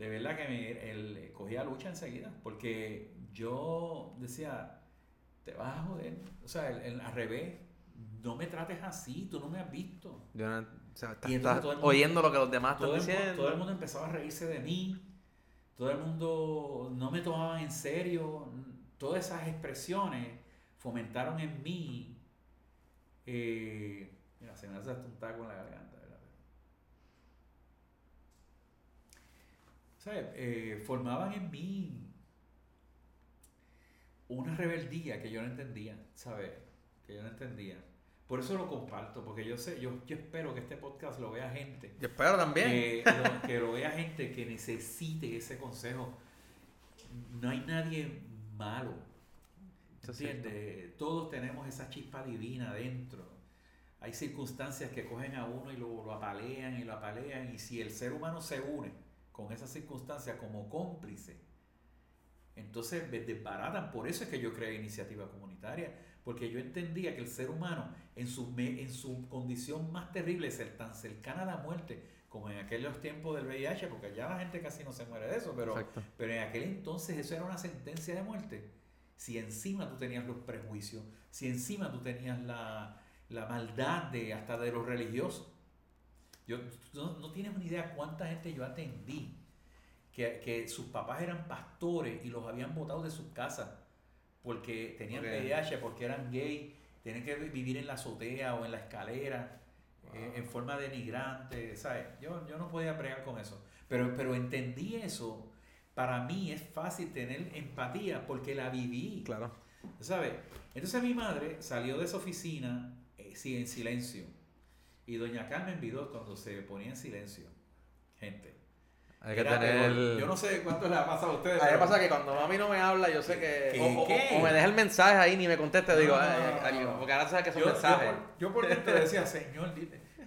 De verdad que me, el, cogía lucha enseguida. Porque yo decía, te vas a joder. O sea, el, al revés no me trates así, tú no me has visto. estás, oyendo lo que los demás están diciendo. todo el mundo empezaba a reírse de mí, todo el mundo no me tomaba en serio. Todas esas expresiones fomentaron en mí. Eh, mira, se me hace hasta un taco en la garganta. ¿Sabes? Eh, formaban en mí una rebeldía que yo no entendía, ¿sabes? Que yo no entendía. Por eso lo comparto, porque yo sé, yo, yo espero que este podcast lo vea gente. Yo espero también. Que, lo, vea gente que necesite ese consejo. No hay nadie malo. ¿Entiendes? Todos tenemos esa chispa divina dentro. Hay circunstancias que cogen a uno y lo, lo apalean y lo apalean. Y si el ser humano se une con esas circunstancias como cómplice, entonces desbaratan. Por eso es que yo creé iniciativa comunitaria porque yo entendía que el ser humano, en su, en su condición más terrible, ser tan cercana a la muerte, como en aquellos tiempos del VIH, porque ya la gente casi no se muere de eso, pero, pero en aquel entonces eso era una sentencia de muerte. Si encima tú tenías los prejuicios, si encima tú tenías la, maldad de hasta de los religiosos. Yo, no, no tienes una idea cuánta gente yo atendí que, sus papás eran pastores y los habían botado de sus casas porque tenían VIH, porque eran gay, tienen que vivir en la azotea o en la escalera eh, en forma denigrante, ¿sabes? Yo, yo no podía bregar con eso, pero, pero entendí eso. Para mí es fácil tener empatía porque la viví. Claro. ¿Sabes? Entonces mi madre salió de esa oficina eh, en silencio. Y doña Carmen Vidot cuando se ponía en silencio, gente, hay que tener. Yo no sé cuánto le ha pasado a ustedes. A mí pasa que cuando mami no me habla, yo sé que. O, me deja el mensaje ahí ni me conteste, digo, porque ahora sabes que son mensajes. Yo por, dentro decía, Señor,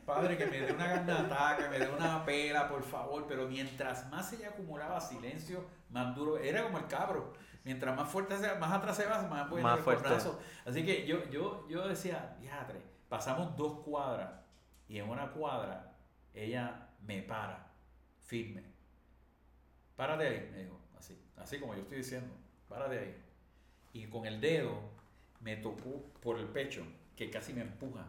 Padre, que me dé una garnata, que me dé una pela, por favor. Pero mientras más ella acumulaba silencio, más duro. Era como el cabro. Mientras más fuerte sea, más atrás se va, más puede más fuerte. Así que yo, yo, yo decía, diadre, pasamos dos cuadras. Y en una cuadra, ella me para, firme párate ahí, me dijo, así, así como yo estoy diciendo, párate ahí. Y con el dedo me tocó por el pecho, que casi me empuja,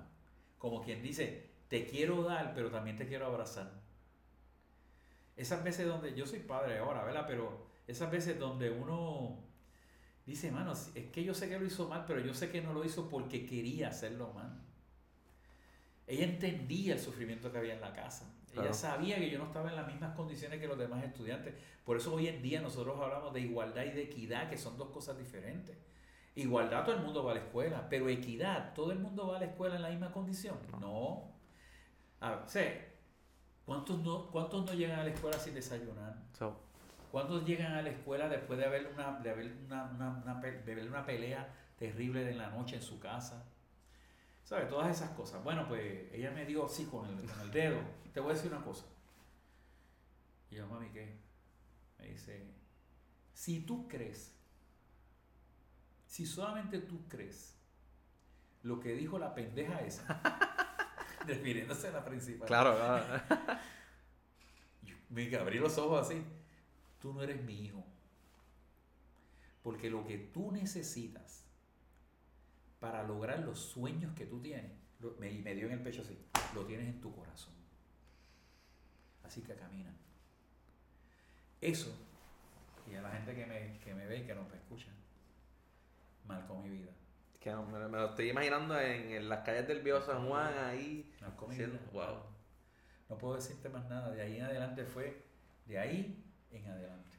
como quien dice, te quiero dar, pero también te quiero abrazar. Esas veces donde, yo soy padre ahora, ¿verdad? Pero esas veces donde uno dice, mano, es que yo sé que lo hizo mal, pero yo sé que no lo hizo porque quería hacerlo mal. Ella entendía el sufrimiento que había en la casa. Ella sabía que yo no estaba en las mismas condiciones que los demás estudiantes. Por eso hoy en día nosotros hablamos de igualdad y de equidad, que son dos cosas diferentes. Igualdad, todo el mundo va a la escuela, pero equidad, ¿todo el mundo va a la escuela en la misma condición? No. A ver, ¿cuántos no, ¿cuántos no llegan a la escuela sin desayunar? ¿Cuántos llegan a la escuela después de haber una, de haber una, una, de ver una pelea terrible de la noche en su casa? ¿Sabes? Todas esas cosas. Bueno, pues ella me dio así con el, con el dedo. Te voy a decir una cosa. Y yo, mami, ¿qué? Me dice, si tú crees, si solamente tú crees lo que dijo la pendeja esa, refiriéndose a la principal. Claro, claro. me abrí los ojos así. Tú no eres mi hijo. Porque lo que tú necesitas para lograr los sueños que tú tienes. Me, me dio en el pecho así, lo tienes en tu corazón. Así que camina. Eso, y a la gente que me, que me ve y que no me escucha, marcó mi vida. Que me, lo estoy imaginando en, las calles del Bio San Juan, ahí. Marcó mi vida. Wow. No puedo decirte más nada. De ahí en adelante fue, de ahí en adelante.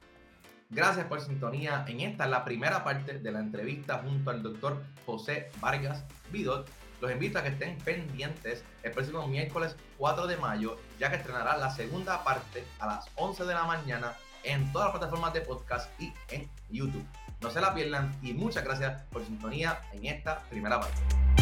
Gracias por sintonía en esta, la primera parte de la entrevista junto al doctor José Vargas Vidot. Los invito a que estén pendientes el próximo miércoles 4 de mayo, ya que estrenará la segunda parte a las 11 de la mañana en todas las plataformas de podcast y en YouTube. No se la pierdan y muchas gracias por sintonía en esta primera parte.